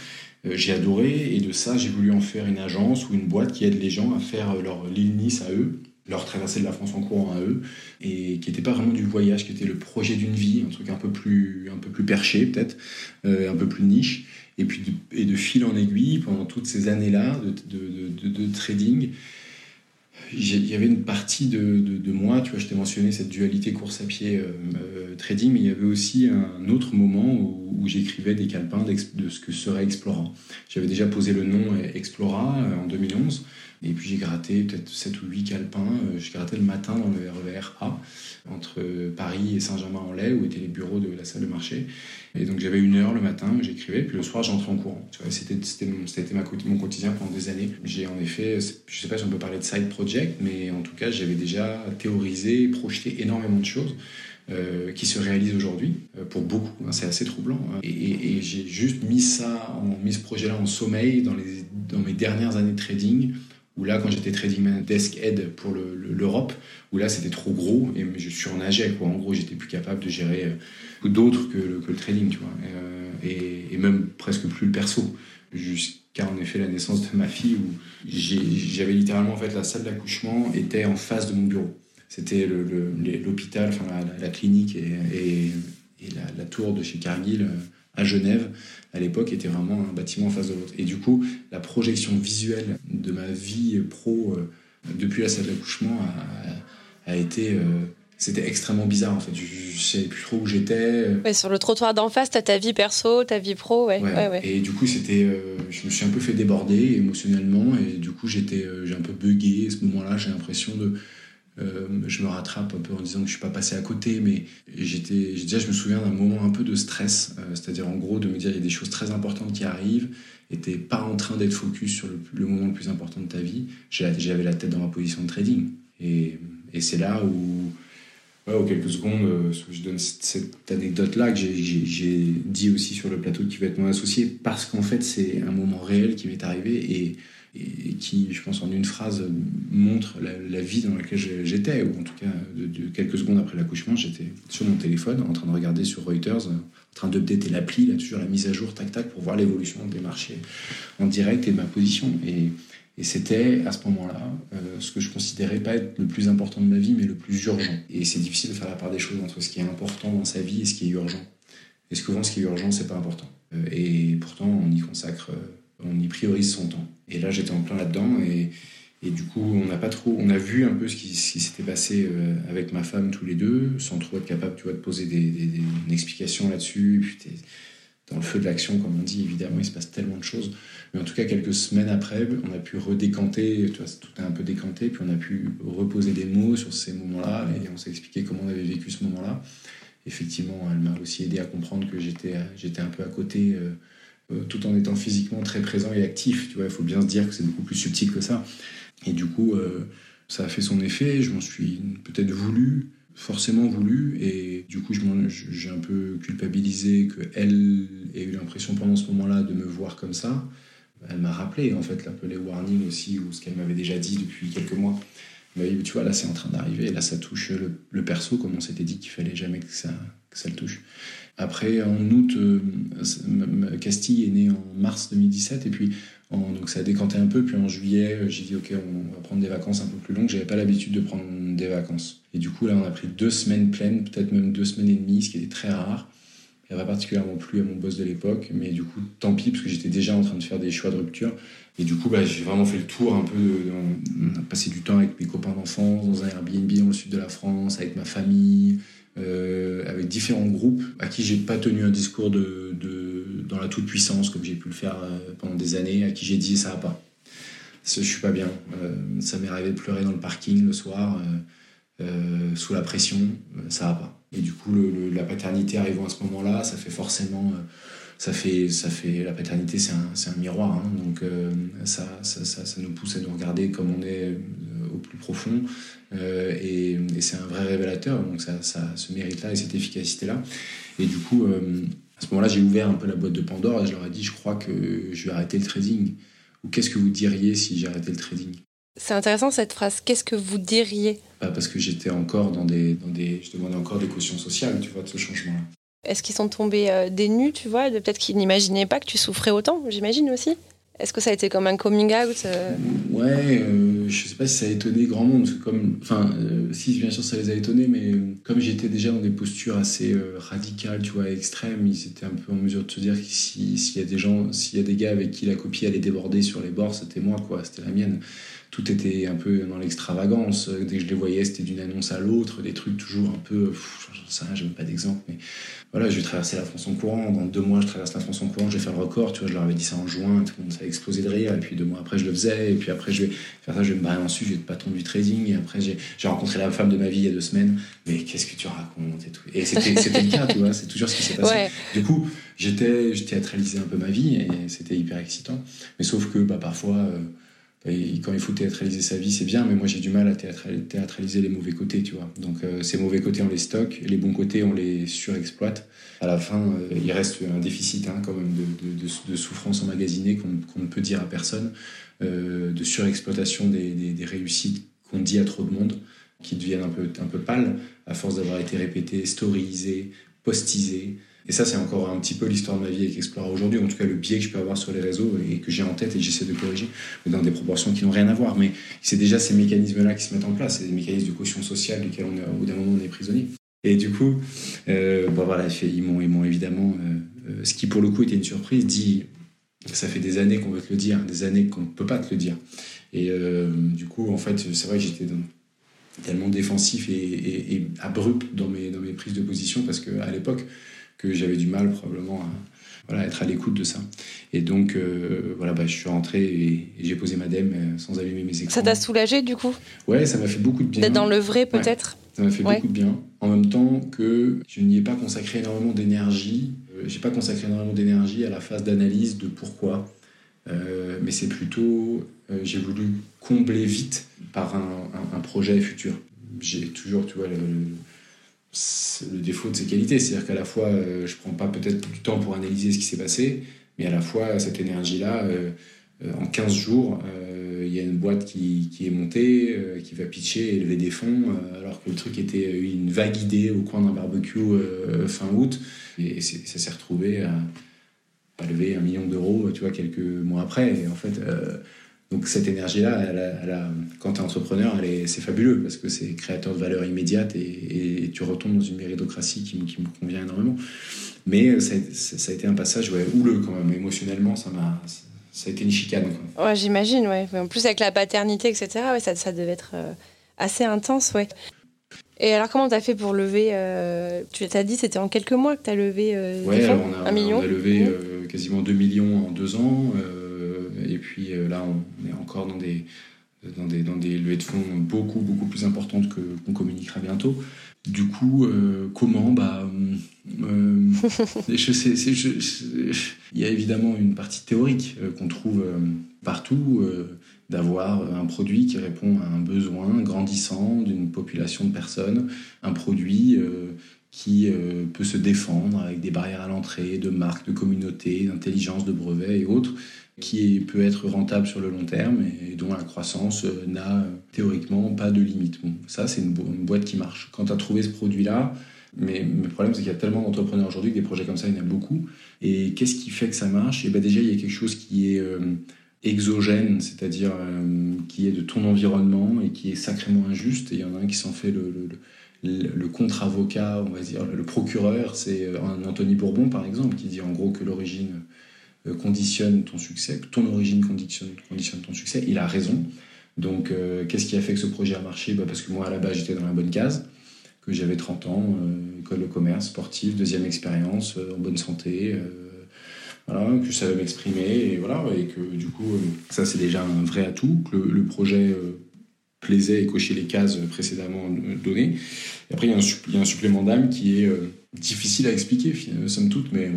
Euh, j'ai adoré et de ça, j'ai voulu en faire une agence ou une boîte qui aide les gens à faire leur ligne Nice à eux, leur traversée de la France en courant à eux, et qui n'était pas vraiment du voyage, qui était le projet d'une vie, un truc un peu plus, un peu plus perché peut-être, un peu plus niche. Et puis de, et de fil en aiguille, pendant toutes ces années-là de, de, de trading, il y avait une partie de, de, moi, tu vois, je t'ai mentionné cette dualité course à pied euh, euh, trading, mais il y avait aussi un autre moment où, j'écrivais des calepins de ce que serait Explora. J'avais déjà posé le nom Explora euh, en 2011, et puis j'ai gratté peut-être 7 ou 8 calepins, je grattais le matin dans le RER e A, entre Paris et Saint-Germain-en-Laye, où étaient les bureaux de la salle de marché. Et donc j'avais une heure le matin où j'écrivais, puis le soir j'entrais en courant. C'était, c'était, c'était mon quotidien pendant des années. J'ai en effet, je sais pas si on peut parler de side project, mais en tout cas j'avais déjà théorisé et projeté énormément de choses. Euh, qui se réalisent aujourd'hui euh, pour beaucoup. Hein, c'est assez troublant. Hein. Et, j'ai juste mis ça, mis ce projet-là en sommeil dans, les, dans mes dernières années de trading où là, quand j'étais trading desk head pour l'Europe, où là, c'était trop gros et je surnageais, quoi. En gros, j'étais plus capable de gérer euh, d'autres que, le trading, euh, et, même presque plus le perso. Jusqu'à, en effet, la naissance de ma fille, où j'avais littéralement, en fait, la salle d'accouchement était en face de mon bureau. C'était l'hôpital, enfin, la, clinique et, la, tour de chez Cargill euh, à Genève, à l'époque, était vraiment un bâtiment en face de l'autre. Et du coup, la projection visuelle de ma vie pro euh, depuis la salle d'accouchement a, été. Euh, c'était extrêmement bizarre en fait. Je, ne savais plus trop où j'étais. Ouais, sur le trottoir d'en face, tu as ta vie perso, ta vie pro. Ouais. ouais, et du coup, c'était, euh, je me suis un peu fait déborder émotionnellement et du coup, j'étais, j'ai un peu bugué. À ce moment-là, j'ai l'impression de euh, je me rattrape un peu en disant que je suis pas passé à côté, mais j'étais, déjà, je me souviens d'un moment un peu de stress, euh, c'est-à-dire en gros de me dire il y a des choses très importantes qui arrivent, et t'es pas en train d'être focus sur le, moment le plus important de ta vie. J'avais la tête dans ma position de trading, et, c'est là où, ouais, quelques secondes, euh, je donne cette, anecdote-là que j'ai dit aussi sur le plateau qui va être mon associé, parce qu'en fait c'est un moment réel qui m'est arrivé et et qui, je pense, en une phrase, montre la, vie dans laquelle j'étais, ou en tout cas, de, quelques secondes après l'accouchement, j'étais sur mon téléphone en train de regarder sur Reuters, en train d'updater l'appli, là, toujours la mise à jour, tac, tac, pour voir l'évolution des marchés en direct et ma position. Et, et c'était à ce moment-là euh, ce que je considérais pas être le plus important de ma vie, mais le plus urgent. Et c'est difficile de faire la part des choses entre ce qui est important dans sa vie et ce qui est urgent. Et souvent, ce qui est urgent, c'est pas important? Euh, et pourtant, on y consacre. Euh, on y priorise son temps. Et là, j'étais en plein là-dedans et, du coup, on n'a pas trop, on a vu un peu ce qui, s'était passé euh, avec ma femme tous les deux, sans trop être capable, tu vois, de poser des, des, une explication là-dessus. Puis dans le feu de l'action, comme on dit, évidemment, il se passe tellement de choses. Mais en tout cas, quelques semaines après, on a pu redécanter, tout a un peu décanté, puis on a pu reposer des mots sur ces moments-là et on s'est expliqué comment on avait vécu ce moment-là. Effectivement, elle m'a aussi aidé à comprendre que j'étais, j'étais un peu à côté. Euh, tout en étant physiquement très présent et actif. Tu vois, il faut bien se dire que c'est beaucoup plus subtil que ça. Et du coup, euh, ça a fait son effet. Je m'en suis peut-être voulu, forcément voulu, et du coup, j'ai un peu culpabilisé qu'elle ait eu l'impression pendant ce moment-là de me voir comme ça. Elle m'a rappelé en fait un peu les warnings aussi, ou ce qu'elle m'avait déjà dit depuis quelques mois. Mais tu vois, là, c'est en train d'arriver. Là, ça touche le, perso, comme on s'était dit qu'il fallait jamais que ça, que ça le touche. Après, en août, euh, Castille est né en mars 2017, et puis donc ça a décanté un peu. Puis en juillet, euh, j'ai dit, OK, on va prendre des vacances un peu plus longues. J'avais pas l'habitude de prendre des vacances. Et du coup, là, on a pris deux semaines pleines, peut-être même deux semaines et demie, ce qui était très rare. Il n'y a pas particulièrement plu à mon boss de l'époque, mais du coup, tant pis, parce que j'étais déjà en train de faire des choix de rupture. Et du coup, bah, j'ai vraiment fait le tour un peu. on a passé du temps avec mes copains d'enfance, dans un Airbnb dans le sud de la France, avec ma famille. Euh, avec différents groupes à qui j'ai pas tenu un discours de, dans la toute puissance comme j'ai pu le faire euh, pendant des années, à qui j'ai dit ça va pas, je suis pas bien. Euh, ça m'est arrivé de pleurer dans le parking le soir sous la pression, ça va pas. Et du coup, la paternité arrivant à ce moment-là, ça fait forcément ça fait, ça fait la paternité, c'est un, un, miroir. Hein. donc ça, ça, ça, nous pousse à nous regarder comme on est au plus profond. et, et c'est un vrai révélateur. Donc ça, ça ce mérite-là et cette efficacité-là. Et du coup, à ce moment-là, j'ai ouvert un peu la boîte de Pandore et je leur ai dit, je crois que je vais arrêter le trading. Ou qu'est-ce que vous diriez si j'arrêtais le trading? C'est intéressant cette phrase. Qu'est-ce que vous diriez? Bah, Parce que j'étais encore dans des, dans des. Je demandais encore des cautions sociales, tu vois, de ce changement-là. Est-ce qu'ils sont tombés euh, des nus, tu vois Peut-être qu'ils n'imaginaient pas que tu souffrais autant, j'imagine aussi? Est-ce que ça a été comme un coming out euh Ouais, euh, je sais pas si ça a étonné grand monde. Enfin, euh, si bien sûr ça les a étonnés, mais comme j'étais déjà dans des postures assez radicales, tu vois, extrêmes, ils étaient un peu en mesure de se dire que s'il y a des gens, s'il y a des gars avec qui la copie allait déborder sur les bords, c'était moi, quoi, c'était la mienne. Tout était un peu dans l'extravagance. Dès que je les voyais, c'était d'une annonce à l'autre, des trucs toujours un peu, ça, j'aime pas d'exemple, mais voilà, je vais traverser la France en courant. Dans deux mois, je traverse la France en courant, je vais faire le record. Tu vois, je leur avais dit ça en juin, tout le monde, ça a explosé de rire. Et puis deux mois après, je le faisais. Et puis après, je vais faire ça, je vais me barrer ensuite, je vais être patron du trading. Et après, j'ai rencontré la femme de ma vie il y a deux semaines. Mais qu'est-ce que tu racontes et tout. Et c'était le cas, tu vois, c'est toujours ce qui s'est passé. Du coup, j'étais, je théâtralisais un peu ma vie et c'était hyper excitant. Mais sauf que bah, parfois, euh, quand il faut théâtraliser sa vie, c'est bien, mais moi j'ai du mal à théâtraliser les mauvais côtés, tu vois. Donc euh, ces mauvais côtés, on les stocke, les bons côtés, on les surexploite. À la fin, euh, il reste un déficit hein, quand même de, souffrance emmagasinée qu'on ne peut dire à personne, euh, de surexploitation des, des, des réussites qu'on dit à trop de monde, qui deviennent un peu, un peu pâles à force d'avoir été répétées, storyisées, postisées. Et ça, c'est encore un petit peu l'histoire de ma vie avec Explora aujourd'hui, en tout cas le biais que je peux avoir sur les réseaux et que j'ai en tête et j'essaie de corriger, dans des proportions qui n'ont rien à voir. Mais c'est déjà ces mécanismes-là qui se mettent en place, c'est des mécanismes de caution sociale duquel on est, au bout d'un moment on est prisonnier. Et du coup, euh, bon, voilà, ils m'ont évidemment, euh, euh, ce qui pour le coup était une surprise, dit ça fait des années qu'on veut te le dire, des années qu'on ne peut pas te le dire. Et euh, du coup, en fait, c'est vrai que j'étais tellement défensif et, et, et, abrupt dans mes, dans mes prises de position parce qu'à l'époque, que j'avais du mal probablement à voilà, être à l'écoute de ça. Et donc, euh, voilà, bah, je suis rentré et, j'ai posé ma dème euh, sans allumer mes écrans. Ça t'a soulagé du coup? Ouais, ça m'a fait beaucoup de bien. D'être dans le vrai peut-être? Ça m'a fait beaucoup de bien. En même temps que je n'y ai pas consacré énormément d'énergie. Euh, j'ai pas consacré énormément d'énergie à la phase d'analyse de pourquoi. mais c'est plutôt, j'ai voulu combler vite par un, un, projet futur. J'ai toujours, tu vois, le le défaut de ses qualités. C'est-à-dire qu'à la fois, euh, je prends pas peut-être du temps pour analyser ce qui s'est passé, mais à la fois, cette énergie-là, euh, euh, en 15 jours, il y a une boîte qui, qui est montée, qui va pitcher et lever des fonds, alors que le truc était une vague idée au coin d'un barbecue fin août. Et, ça s'est retrouvé à, à, lever un million d'euros, tu vois, quelques mois après. Et en fait, donc cette énergie-là, elle quand tu es entrepreneur, c'est fabuleux parce que c'est créateur de valeur immédiate et, tu retombes dans une méritocratie qui, qui, me convient énormément. Mais ça, ça, a été un passage ouais, houleux quand même. Émotionnellement, ça m'a ça a été une chicane. Ouais, j'imagine, ouais. En plus, avec la paternité, etc., ouais, ça, ça devait être euh, assez intense, ouais. Et alors, comment tu as fait pour lever euh, Tu t'as dit c'était en quelques mois que tu as levé euh, ouais, on a, un million on a levé mmh. quasiment 2 millions en deux ans. Et puis euh, là, on est encore dans des, dans des, dans des levées de fonds beaucoup, beaucoup plus importantes que, qu'on communiquera bientôt. Du coup, euh, comment bah, euh, Il y a évidemment une partie théorique qu'on trouve partout, d'avoir un produit qui répond à un besoin grandissant d'une population de personnes, un produit qui peut se défendre avec des barrières à l'entrée, de marques, de communautés, d'intelligence, de brevets et autres, qui peut être rentable sur le long terme et dont la croissance euh, n'a euh, théoriquement pas de limite. Ça, c'est une, boîte qui marche. Quand tu as trouvé ce produit-là, mais le problème, c'est qu'il y a tellement d'entrepreneurs aujourd'hui que des projets comme ça, il y en a beaucoup. Et qu'est-ce qui fait que ça marche? Et eh ben Déjà, il y a quelque chose qui est euh, exogène, c'est-à-dire qui est de ton environnement et qui est sacrément injuste. Et il y en a un qui s'en fait le, le, contre-avocat, on va dire, le procureur, c'est Anthony Bourbon, par exemple, qui dit en gros que l'origine conditionne ton succès, ton origine conditionne, ton succès. Il a raison. Donc, euh, qu'est-ce qui a fait que ce projet a marché? Bah, Parce que moi, à la base, j'étais dans la bonne case, que j'avais 30 ans, euh, école de commerce, sportif, deuxième expérience, en bonne santé, voilà, que je savais m'exprimer, et voilà, et que du coup, ça, c'est déjà un vrai atout, que le, projet plaisait et cochait les cases précédemment données. Et après, il y, y a un supplément d'âme qui est difficile à expliquer, somme toute, mais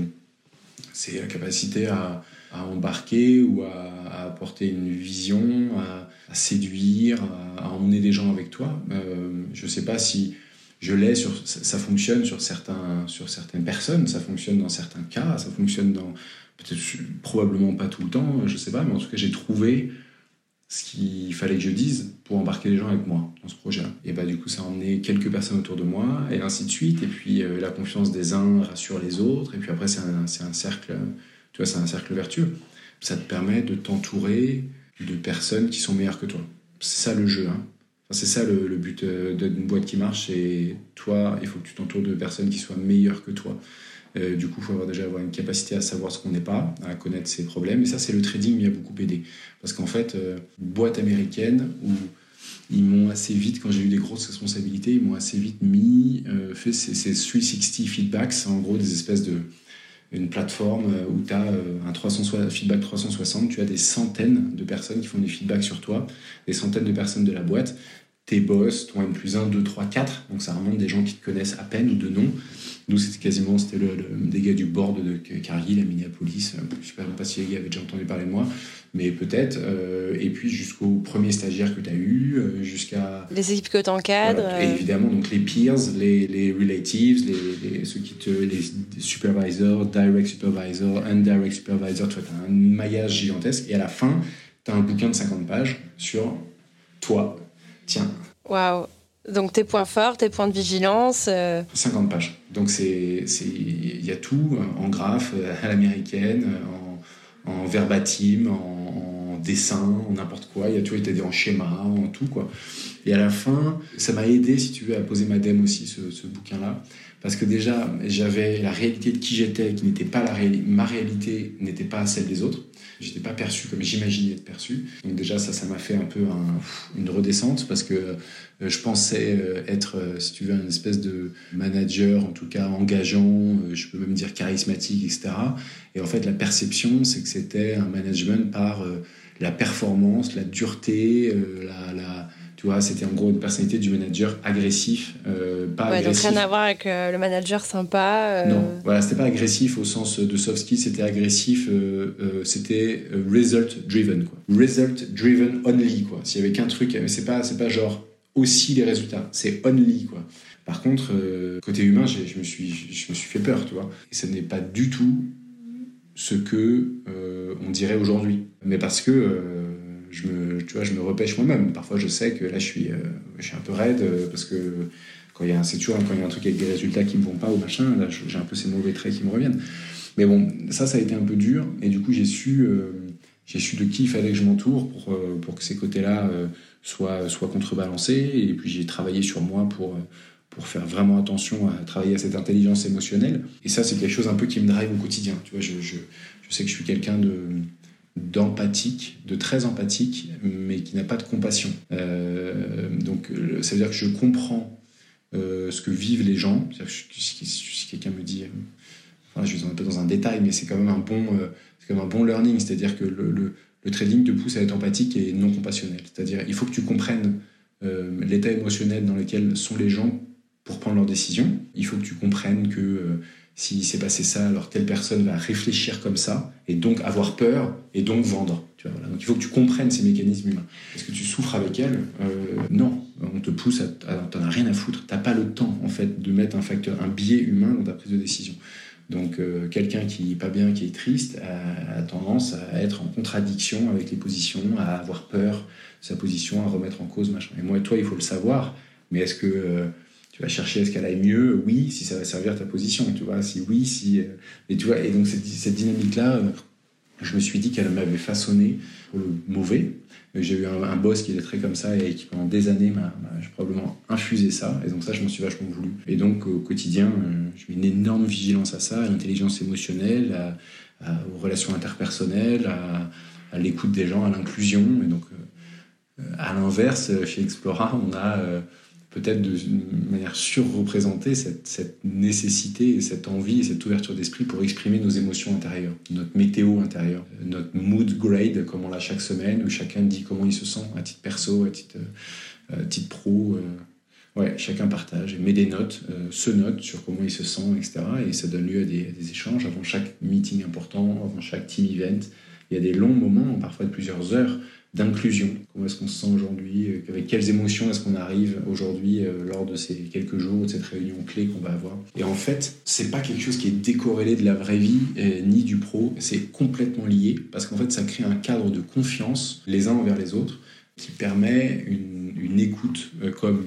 c'est la capacité à, embarquer ou à, apporter une vision, à, séduire, à, emmener des gens avec toi. Euh, je ne sais pas si je l'ai sur ça, fonctionne sur certains sur certaines personnes, ça fonctionne dans certains cas, ça fonctionne dans probablement pas tout le temps, je sais pas, mais en tout cas j'ai trouvé ce qu'il fallait que je dise pour embarquer les gens avec moi dans ce projet-là. Et bah du coup, ça a emmené quelques personnes autour de moi, et ainsi de suite. Et puis euh, la confiance des uns rassure les autres, et puis après c'est un, un, cercle, tu vois, c'est un cercle vertueux. Ça te permet de t'entourer de personnes qui sont meilleures que toi. C'est ça le jeu. Hein. c'est ça le, le but euh, d'une boîte qui marche. Et toi, il faut que tu t'entoures de personnes qui soient meilleures que toi. Euh, du coup, il faut déjà avoir une capacité à savoir ce qu'on n'est pas, à connaître ses problèmes. Et ça, c'est le trading qui m'a beaucoup aidé. Parce qu'en fait, euh, boîte américaine, où ils m'ont assez vite, quand j'ai eu des grosses responsabilités, ils m'ont assez vite mis, euh, fait ces, 360 feedbacks, en gros des espèces de une plateforme où tu as un 360, feedback 360, tu as des centaines de personnes qui font des feedbacks sur toi, des centaines de personnes de la boîte, tes boss, ton M plus 1, 2, 3, 4, donc ça remonte des gens qui te connaissent à peine ou de nom, nous, c'était quasiment c'était le, des gars du board de Cargill à Minneapolis. Euh, je ne sais pas si les gars avaient déjà entendu parler de moi, mais peut-être. Euh, et puis jusqu'au premier stagiaire que tu as eu, euh, jusqu'à. Les équipes que tu encadres. et évidemment, donc les peers, les, les relatives, les, ceux qui te. les supervisors, direct supervisor, indirect supervisor. Tu vois, tu as un maillage gigantesque. Et à la fin, tu as un bouquin de 50 pages sur toi. Tiens. Waouh! Donc tes points forts, tes points de vigilance. 50 euh. pages. Donc c'est il y a tout euh, en graphe euh, à l'américaine, en, en, verbatim, en, dessin, en n'importe quoi. Il y a tout été en schéma, en tout quoi. Et à la fin, ça m'a aidé, si tu veux, à poser ma dème aussi, ce, ce bouquin-là. Parce que déjà, j'avais la réalité de qui j'étais, qui n'était pas la réalité. Ma réalité n'était pas celle des autres. J'étais pas perçu comme j'imaginais être perçu. Donc déjà, ça, ça m'a fait un peu une redescente parce que euh, je pensais euh, être, euh, si tu veux, une espèce de manager, en tout cas engageant, je peux même dire charismatique, etc. Et en fait, la perception, c'est que c'était un management par la performance, la dureté, la, la tu vois, c'était en gros une personnalité du manager agressif, euh, pas ouais, agressif. Donc rien à voir avec euh, le manager sympa. Euh. Non, voilà, c'était pas agressif au sens de soft skills, c'était agressif, c'était result driven, quoi. Result driven only, quoi. S'il y avait qu'un truc, mais c'est pas, c'est pas genre aussi les résultats, c'est only, quoi. Par contre, côté humain, je me suis, je me suis fait peur, tu vois. Et ce n'est pas du tout ce que on dirait aujourd'hui, mais parce que je me, tu vois, je me repêche moi-même. Parfois, je sais que là, je suis, euh, je suis un peu raide euh, parce que quand il y a, c'est toujours quand il y a un truc avec des résultats qui me vont pas ou machin, là, j'ai un peu ces mauvais traits qui me reviennent. Mais bon, ça, ça a été un peu dur et du coup, j'ai su, euh, j'ai su de qui il fallait que je m'entoure pour, pour que ces côtés-là soient, soient contrebalancés. Et puis, j'ai travaillé sur moi pour pour faire vraiment attention à travailler à cette intelligence émotionnelle. Et ça, c'est quelque chose un peu qui me drive au quotidien. Tu vois, je, je, je sais que je suis quelqu'un de, d'empathique, de très empathique, mais qui n'a pas de compassion. Euh, donc euh, ça veut dire que je comprends euh, ce que vivent les gens. si, quelqu'un me dit, enfin, je vais un peu dans un détail, mais c'est quand même un bon, quand même un bon learning, c'est-à-dire que le, le, le, trading te pousse à être empathique et non compassionnel. C'est-à-dire il faut que tu comprennes l'état émotionnel dans lequel sont les gens pour prendre leurs décisions. Il faut que tu comprennes que s'il s'est passé ça, alors telle personne va réfléchir comme ça, et donc avoir peur, et donc vendre. Tu. Donc il faut que tu comprennes ces mécanismes humains. Est-ce que tu souffres avec elle? Euh, Non. On te pousse, à, t'en as rien à foutre. T'as pas le temps, en fait, de mettre un facteur, un biais humain dans ta prise de décision. Donc euh, quelqu'un qui est pas bien, qui est triste, a, tendance à être en contradiction avec les positions, à avoir peur de sa position, à remettre en cause, machin. Et moi et toi, il faut le savoir. Mais est-ce que... Euh, tu vas chercher à ce qu'elle aille mieux, oui, si ça va servir ta position, tu vois, si oui, si... Et, tu vois, et donc cette, dynamique-là, euh, je me suis dit qu'elle m'avait façonné pour le mauvais. J'ai eu un, boss qui était très comme ça et qui pendant des années m'a probablement infusé ça. Et donc ça, je m'en suis vachement voulu. Et donc au quotidien, euh, je mets une énorme vigilance à ça, à l'intelligence émotionnelle, aux relations interpersonnelles, à, l'écoute des gens, à l'inclusion. Et donc euh, à l'inverse, chez Explora, on a peut-être de manière surreprésenter cette, cette, nécessité et cette envie et cette ouverture d'esprit pour exprimer nos émotions intérieures, notre météo intérieure, notre mood grade comme on l'a chaque semaine où chacun dit comment il se sent à titre perso, à titre, euh, pro. Euh. Ouais, chacun partage et met des notes, se note sur comment il se sent, etc. Et ça donne lieu à des, échanges avant chaque meeting important, avant chaque team event. Il y a des longs moments, parfois de plusieurs heures, d'inclusion. Comment est-ce qu'on se sent aujourd'hui euh, Avec quelles émotions est-ce qu'on arrive aujourd'hui euh, lors de ces quelques jours, de cette réunion clé qu'on va avoir Et en fait, c'est pas quelque chose qui est décorrélé de la vraie vie euh, ni du pro. C'est complètement lié parce qu'en fait, ça crée un cadre de confiance les uns envers les autres qui permet une, écoute comme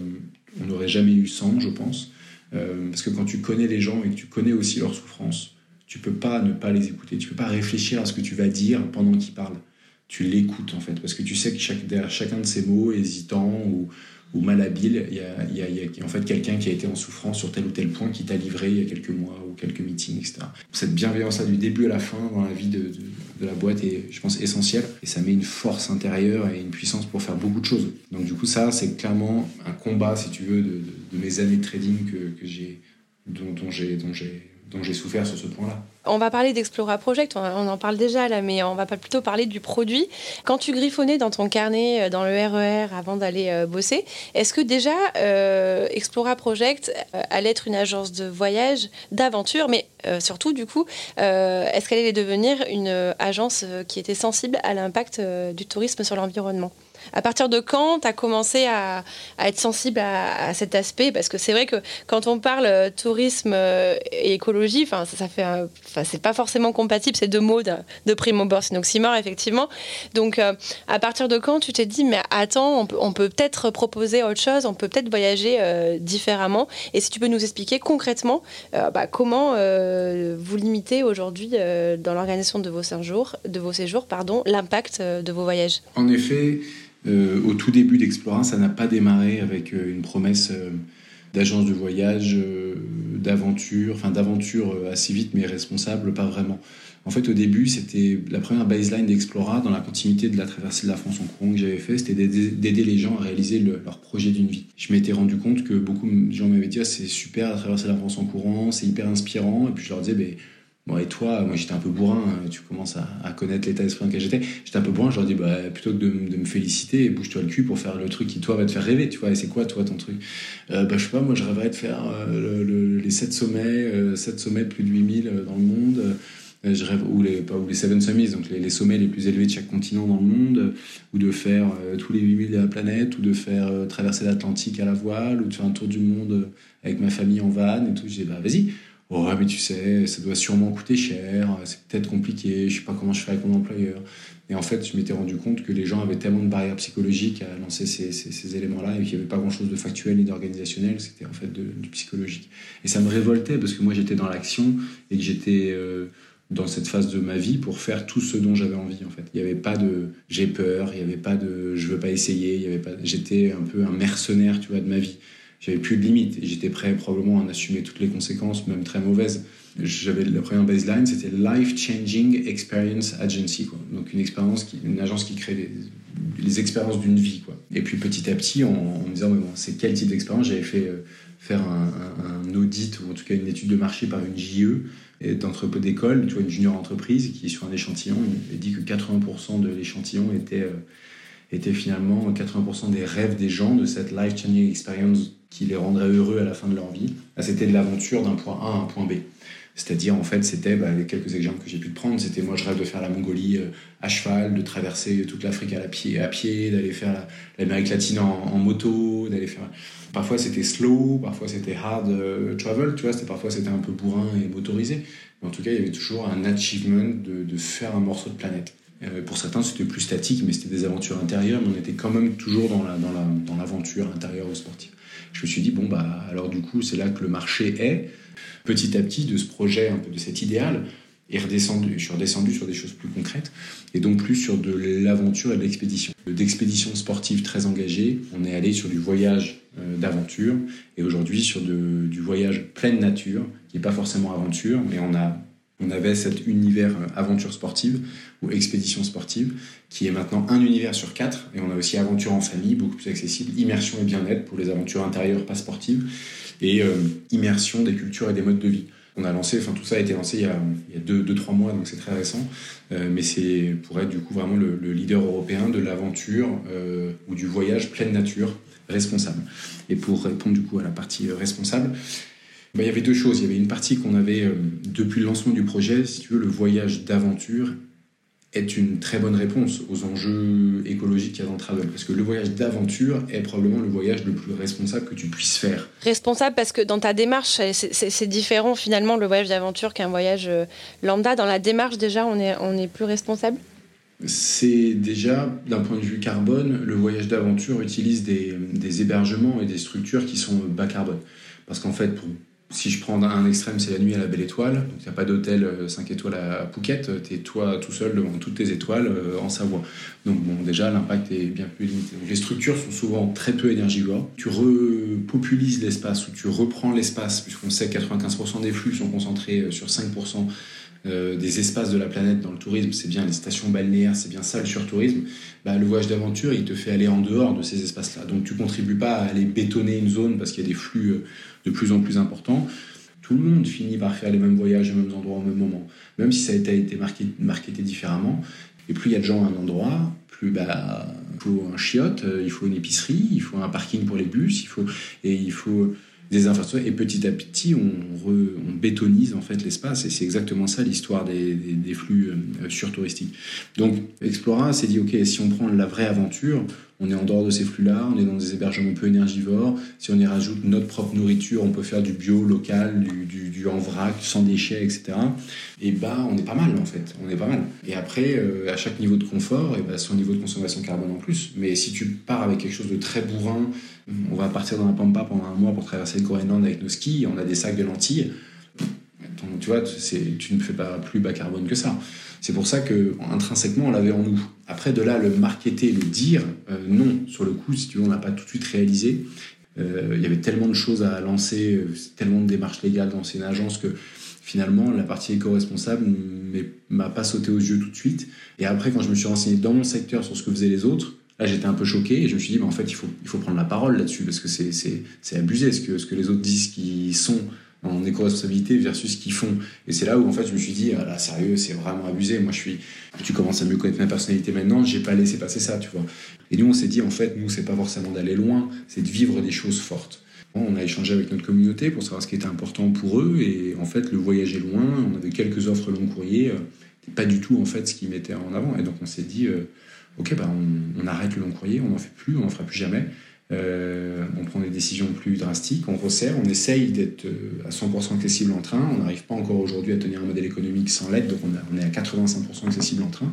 on n'aurait jamais eu sans, je pense. parce que quand tu connais les gens et que tu connais aussi leurs souffrances, tu peux pas ne pas les écouter. Tu peux pas réfléchir à ce que tu vas dire pendant qu'ils parlent tu l'écoutes en fait, parce que tu sais que derrière chacun de ces mots hésitant ou, ou malhabile, il y a, en fait quelqu'un qui a été en souffrance sur tel ou tel point qui t'a livré il y a quelques mois ou quelques meetings, etc. Cette bienveillance-là du début à la fin dans la vie de, la boîte est, je pense, essentielle et ça met une force intérieure et une puissance pour faire beaucoup de choses. Donc du coup, ça, c'est clairement un combat, si tu veux, de, mes années de trading que, que j'ai, dont, dont j'ai j'ai souffert sur ce point-là. On va parler d'Explora Project, on en parle déjà là, mais on va plutôt parler du produit. Quand tu griffonnais dans ton carnet, euh, dans le RER e avant d'aller euh, bosser, est-ce que déjà euh, Explora Project allait être une agence de voyage, d'aventure, mais surtout du coup, est-ce qu'elle allait devenir une agence qui était sensible à l'impact du tourisme sur l'environnement? À partir de quand tu as commencé à, être sensible à, cet aspect? Parce que c'est vrai que quand on parle euh, tourisme euh, et écologie, ça, ça fait, c'est pas forcément compatible ces deux mots de, de prime abord, c'est oxymore effectivement. Donc euh, à partir de quand tu t'es dit mais attends, on peut, peut-être proposer autre chose, on peut peut-être voyager différemment? Et si tu peux nous expliquer concrètement bah, comment vous limitez aujourd'hui dans l'organisation de vos séjours, de vos séjours, pardon, l'impact de vos voyages? En effet. Euh, au tout début d'Explora, ça n'a pas démarré avec euh, une promesse euh, d'agence de voyage, d'aventure, enfin d'aventure assez vite, mais responsable, pas vraiment. En fait, au début, c'était la première baseline d'Explora dans la continuité de la traversée de la France en courant que j'avais fait, c'était d'aider les gens à réaliser leur projet d'une vie. Je m'étais rendu compte que beaucoup de gens m'avaient dit ah, c'est super à traverser la France en courant, c'est hyper inspirant, et puis je leur disais ben, Bon, et toi, moi j'étais un peu bourrin, hein, tu commences à, connaître l'état d'esprit dans lequel j'étais. J'étais un peu bourrin, je leur dis, bah, plutôt que de, me féliciter, bouge-toi le cul pour faire le truc qui, toi, va te faire rêver, tu vois. Et c'est quoi, toi, ton truc? Euh, bah, Je sais pas, moi je rêverais de faire euh, les 7 sommets, euh, 7 sommets de plus de 8000 euh, dans le monde. je rêve, ou les, pas, Seven Summits, donc les, les, sommets les plus élevés de chaque continent dans le monde, ou de faire tous les 8000 de la planète, ou de faire traverser l'Atlantique à la voile, ou de faire un tour du monde avec ma famille en van et tout. Je dis, bah, vas-y Oh, mais tu sais, ça doit sûrement coûter cher, c'est peut-être compliqué, je sais pas comment je fais avec mon employeur. Et en fait, je m'étais rendu compte que les gens avaient tellement de barrières psychologiques à lancer ces, éléments-là et qu'il n'y avait pas grand-chose de factuel ni d'organisationnel, c'était en fait du psychologique. Et ça me révoltait parce que moi j'étais dans l'action et que j'étais euh, dans cette phase de ma vie pour faire tout ce dont j'avais envie en fait. Il n'y avait pas de j'ai peur, il n'y avait pas de je veux pas essayer, pas j'étais un peu un mercenaire, tu vois, de ma vie j'avais plus de limites et j'étais prêt probablement à assumer toutes les conséquences, même très mauvaises. J'avais la première baseline, c'était Life Changing Experience Agency, quoi. donc une expérience, une agence qui crée les, expériences d'une vie, quoi. Et puis petit à petit, en, me disant, bon, c'est quel type d'expérience? J'avais fait euh, faire un, audit ou en tout cas une étude de marché par une JE d'entrepôt d'école, tu vois, une junior entreprise qui sur un échantillon et dit que 80% de l'échantillon était euh, était finalement 80% des rêves des gens de cette life changing experience qui les rendrait heureux à la fin de leur vie, c'était de l'aventure d'un point A à un point B. C'est-à-dire, en fait, c'était, bah, les quelques exemples que j'ai pu prendre, c'était moi, je rêve de faire la Mongolie euh, à cheval, de traverser toute l'Afrique à, pied, à pied, d'aller faire l'Amérique latine en, moto, d'aller faire. Parfois, c'était slow, parfois, c'était hard euh, travel, tu vois, parfois, c'était un peu bourrin et motorisé. Mais en tout cas, il y avait toujours un achievement de, faire un morceau de planète. Euh, pour certains, c'était plus statique, mais c'était des aventures intérieures, mais on était quand même toujours dans l'aventure intérieure ou sportive je me suis dit, bon, bah, alors du coup, c'est là que le marché est. Petit à petit, de ce projet, un peu de cet idéal, est redescendu, je suis redescendu sur des choses plus concrètes, et donc plus sur de l'aventure et de l'expédition. D'expédition sportive très engagée, on est allé sur du voyage euh, d'aventure, et aujourd'hui sur du voyage pleine nature, qui n'est pas forcément aventure, mais on a on avait cet univers euh, aventure sportive ou expédition sportive qui est maintenant un univers sur quatre et on a aussi aventure en famille beaucoup plus accessible, immersion et bien-être pour les aventures intérieures pas sportives et euh, immersion des cultures et des modes de vie. On a lancé, enfin tout ça a été lancé il y a, il y a deux, deux, trois mois donc c'est très récent, euh, mais c'est pour être du coup vraiment le, leader européen de l'aventure ou du voyage pleine nature responsable. Et pour répondre du coup à la partie responsable, bah, il y avait deux choses. Il y avait une partie qu'on avait depuis le lancement du projet, si tu veux, le voyage d'aventure est une très bonne réponse aux enjeux écologiques qu'il y a dans le travel. Parce que le voyage d'aventure est probablement le voyage le plus responsable que tu puisses faire. Responsable parce que dans ta démarche, c'est différent finalement le voyage d'aventure qu'un voyage euh, lambda. Dans la démarche déjà, on est, on est plus responsable? C'est déjà, d'un point de vue carbone, le voyage d'aventure utilise des, des, hébergements et des structures qui sont bas carbone. Parce qu'en fait, pour si je prends un extrême, c'est la nuit à la Belle Étoile. Il n'y a pas d'hôtel 5 euh, étoiles à Phuket. Tu es toi tout seul devant toutes tes étoiles euh, en Savoie. Donc, déjà, l'impact est bien plus limité. les structures sont souvent très peu énergivores. Tu repopulises l'espace ou tu reprends l'espace, puisqu'on sait que 95% des flux sont concentrés euh, sur 5% des espaces de la planète dans le tourisme, c'est bien les stations balnéaires, c'est bien ça le surtourisme, bah, le voyage d'aventure, il te fait aller en dehors de ces espaces-là. Donc tu contribues pas à aller bétonner une zone parce qu'il y a des flux de plus en plus important, tout le monde finit par faire les mêmes voyages aux mêmes endroits au même moment, même si ça a été marketé, différemment. Et plus il y a de gens à un endroit, plus bah, il faut un chiotte, euh, il faut une épicerie, il faut un parking pour les bus, il faut, et il faut des infrastructures. Et petit à petit, on, on bétonise en fait l'espace. Et c'est exactement ça l'histoire des, des, flux euh, surtouristiques. Donc, Explora s'est dit, OK, si on prend la vraie aventure, on est en dehors de ces flux-là, on est dans des hébergements peu énergivores. Si on y rajoute notre propre nourriture, on peut faire du bio local, du, en vrac, sans déchets, etc. Et bah, on est pas mal en fait. On est pas mal. Et après, euh, à chaque niveau de confort, et bah, son niveau de consommation carbone en plus. Mais si tu pars avec quelque chose de très bourrin, on va partir dans la pampa pendant un mois pour traverser le Groenland avec nos skis, on a des sacs de lentilles. tu vois, tu ne fais pas plus bas carbone que ça. C'est pour ça que intrinsèquement on l'avait en nous. Après de là le marketer, le dire, euh, non. Sur le coup, si tu veux, on l'a pas tout de suite réalisé. Euh, il y avait tellement de choses à lancer, euh, tellement de démarches légales dans une agence que finalement la partie éco-responsable m'a pas sauté aux yeux tout de suite. Et après, quand je me suis renseigné dans mon secteur sur ce que faisaient les autres, là j'étais un peu choqué et je me suis dit, mais en fait, il faut, il faut prendre la parole là-dessus parce que c'est abusé ce que, ce que les autres disent qu'ils sont en éco-responsabilité versus ce qu'ils font. Et c'est là où en fait je me suis dit, ah là sérieux, c'est vraiment abusé. Moi je suis, tu commences à mieux connaître ma personnalité maintenant, j'ai pas laissé passer ça, tu vois. Et nous on s'est dit en fait, nous c'est pas forcément d'aller loin, c'est de vivre des choses fortes. On a échangé avec notre communauté pour savoir ce qui était important pour eux et en fait le voyager loin, on avait quelques offres long courrier, euh, pas du tout en fait ce qu'ils mettaient en avant. Et donc on s'est dit, euh, ok bah on, on, arrête le long courrier, on n'en fait plus, on n'en fera plus jamais. Euh, on prend des décisions plus drastiques, on resserre, on essaye d'être euh, à 100% accessible en train. On n'arrive pas encore aujourd'hui à tenir un modèle économique sans l'aide, donc on, est à 85% accessible en train.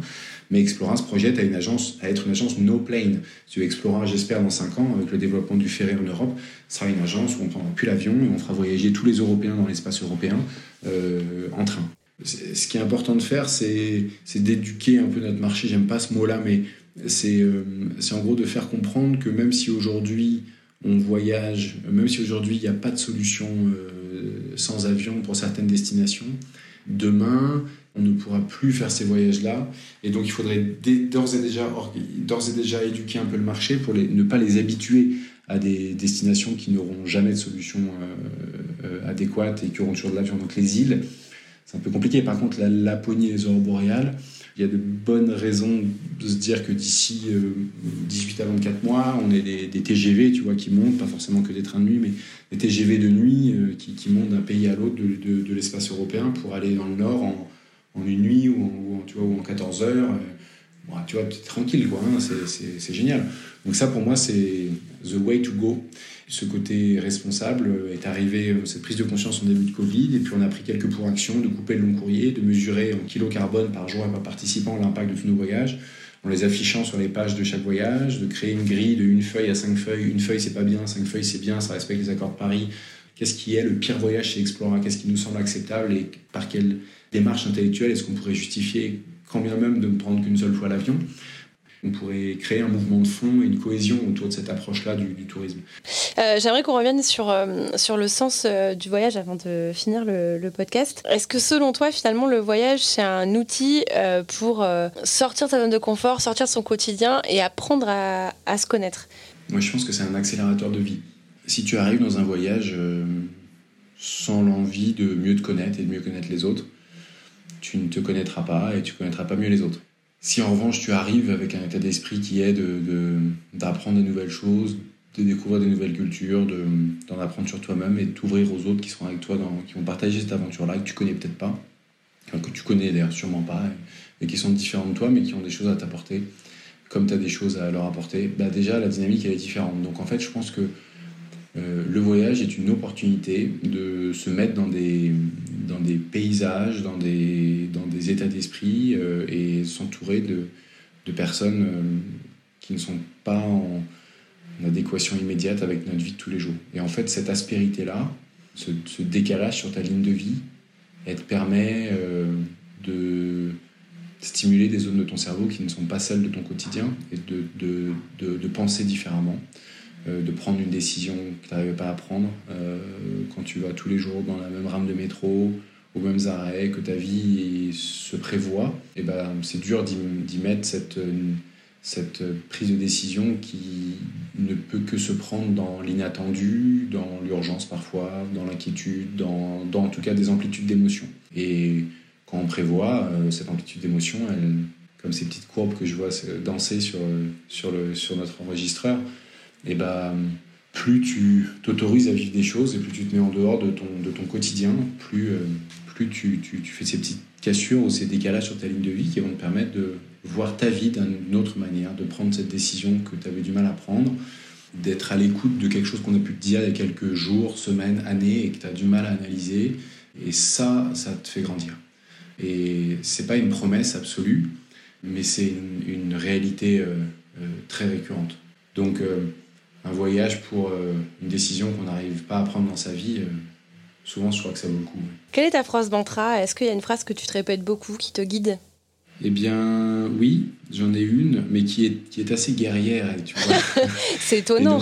Mais Explora se projette à, être une agence no plane. Si Explora, j'espère, dans 5 ans, avec le développement du ferry en Europe, sera une agence où on ne prendra plus l'avion et on fera voyager tous les Européens dans l'espace européen euh, en train. Ce qui est important de faire, c'est d'éduquer un peu notre marché. J'aime pas ce mot-là, mais c'est en gros de faire comprendre que même si aujourd'hui on voyage, même si aujourd'hui il n'y a pas de solution euh, sans avion pour certaines destinations, demain on ne pourra plus faire ces voyages-là. Et donc il faudrait d'ores et, déjà, et déjà éduquer un peu le marché pour ne pas les habituer à des destinations qui n'auront jamais de solution euh, adéquate et qui auront toujours de l'avion. Donc les îles, c'est un peu compliqué. Par contre, la Laponie et les aurores boréales, il y a de bonnes raisons de se dire que d'ici 18 euh, à 24 mois, on est des, TGV, tu vois, qui montent, pas forcément que des trains de nuit, mais des TGV de nuit euh, qui, montent d'un pays à l'autre de, l'espace européen pour aller dans le nord en, une nuit ou en, tu vois, ou en 14 heures. Euh, tu vois, tranquille, quoi. Hein, c'est génial. Donc ça, pour moi, c'est the way to go ce côté responsable est arrivé, cette prise de conscience en début de Covid, et puis on a pris quelques pour actions de couper le long courrier, de mesurer en kilo carbone par jour et par participant l'impact de tous nos voyages, en les affichant sur les pages de chaque voyage, de créer une grille de une feuille à cinq feuilles. Une feuille, c'est pas bien, cinq feuilles, c'est bien, ça respecte les accords de Paris. Qu'est-ce qui est le pire voyage chez Explora? Qu'est-ce qui nous semble acceptable et par quelle démarche intellectuelle est-ce qu'on pourrait justifier, quand bien même, de ne prendre qu'une seule fois l'avion? On pourrait créer un mouvement de fond et une cohésion autour de cette approche-là du, tourisme. Euh, j'aimerais qu'on revienne sur, euh, sur le sens euh, du voyage avant de finir le, podcast. Est-ce que selon toi, finalement, le voyage, c'est un outil pour sortir de sa zone de confort, sortir de son quotidien et apprendre à, se connaître? Moi, je pense que c'est un accélérateur de vie. Si tu arrives dans un voyage sans l'envie de mieux te connaître et de mieux connaître les autres, tu ne te connaîtras pas et tu connaîtras pas mieux les autres. Si en revanche tu arrives avec un état d'esprit qui est d'apprendre de, des nouvelles choses, de découvrir des nouvelles cultures, d'en apprendre sur toi-même et de t'ouvrir aux autres qui seront avec toi, qui vont partager cette aventure-là, que tu connais peut-être pas, que tu connais d'ailleurs sûrement pas, et, qui sont différents de toi, mais qui ont des choses à t'apporter, comme tu as des choses à leur apporter. Bah déjà, la dynamique, elle est différente. Donc en fait, je pense que euh, le voyage est une opportunité de se mettre dans des, dans des paysages, dans des, dans des états d'esprit euh, et s'entourer de, de personnes euh, qui ne sont pas en, adéquation immédiate avec notre vie de tous les jours. Et en fait, cette aspérité-là, ce, décalage sur ta ligne de vie, elle te permet de stimuler des zones de ton cerveau qui ne sont pas celles de ton quotidien et de, de, de, penser différemment. Euh, de prendre une décision que tu n'arrivais pas à prendre euh, quand tu vas tous les jours dans la même rame de métro, aux mêmes arrêts, que ta vie se prévoit, et ben, c'est dur d'y mettre cette, cette prise de décision qui ne peut que se prendre dans l'inattendu, dans l'urgence parfois, dans l'inquiétude, dans, en tout cas des amplitudes d'émotion. Et quand on prévoit, euh, cette amplitude d'émotion, comme ces petites courbes que je vois danser sur, sur, le, sur notre enregistreur, et ben plus tu t'autorises à vivre des choses et plus tu te mets en dehors de ton, de ton quotidien, plus, euh, plus tu, tu, tu, fais ces petites cassures ou ces décalages sur ta ligne de vie qui vont te permettre de voir ta vie d'une autre manière, de prendre cette décision que tu avais du mal à prendre, d'être à l'écoute de quelque chose qu'on a pu te dire il y a quelques jours, semaines, années et que tu as du mal à analyser. Et ça, ça te fait grandir. Et c'est pas une promesse absolue, mais c'est une, réalité euh, euh, très récurrente. Donc, un voyage pour euh, une décision qu'on n'arrive pas à prendre dans sa vie, euh, souvent je crois que ça vaut le coup. Quelle est ta phrase mantra Est-ce qu'il y a une phrase que tu te répètes beaucoup qui te guide? Eh bien, oui, j'en ai une, mais qui est, qui est assez guerrière. C'est étonnant.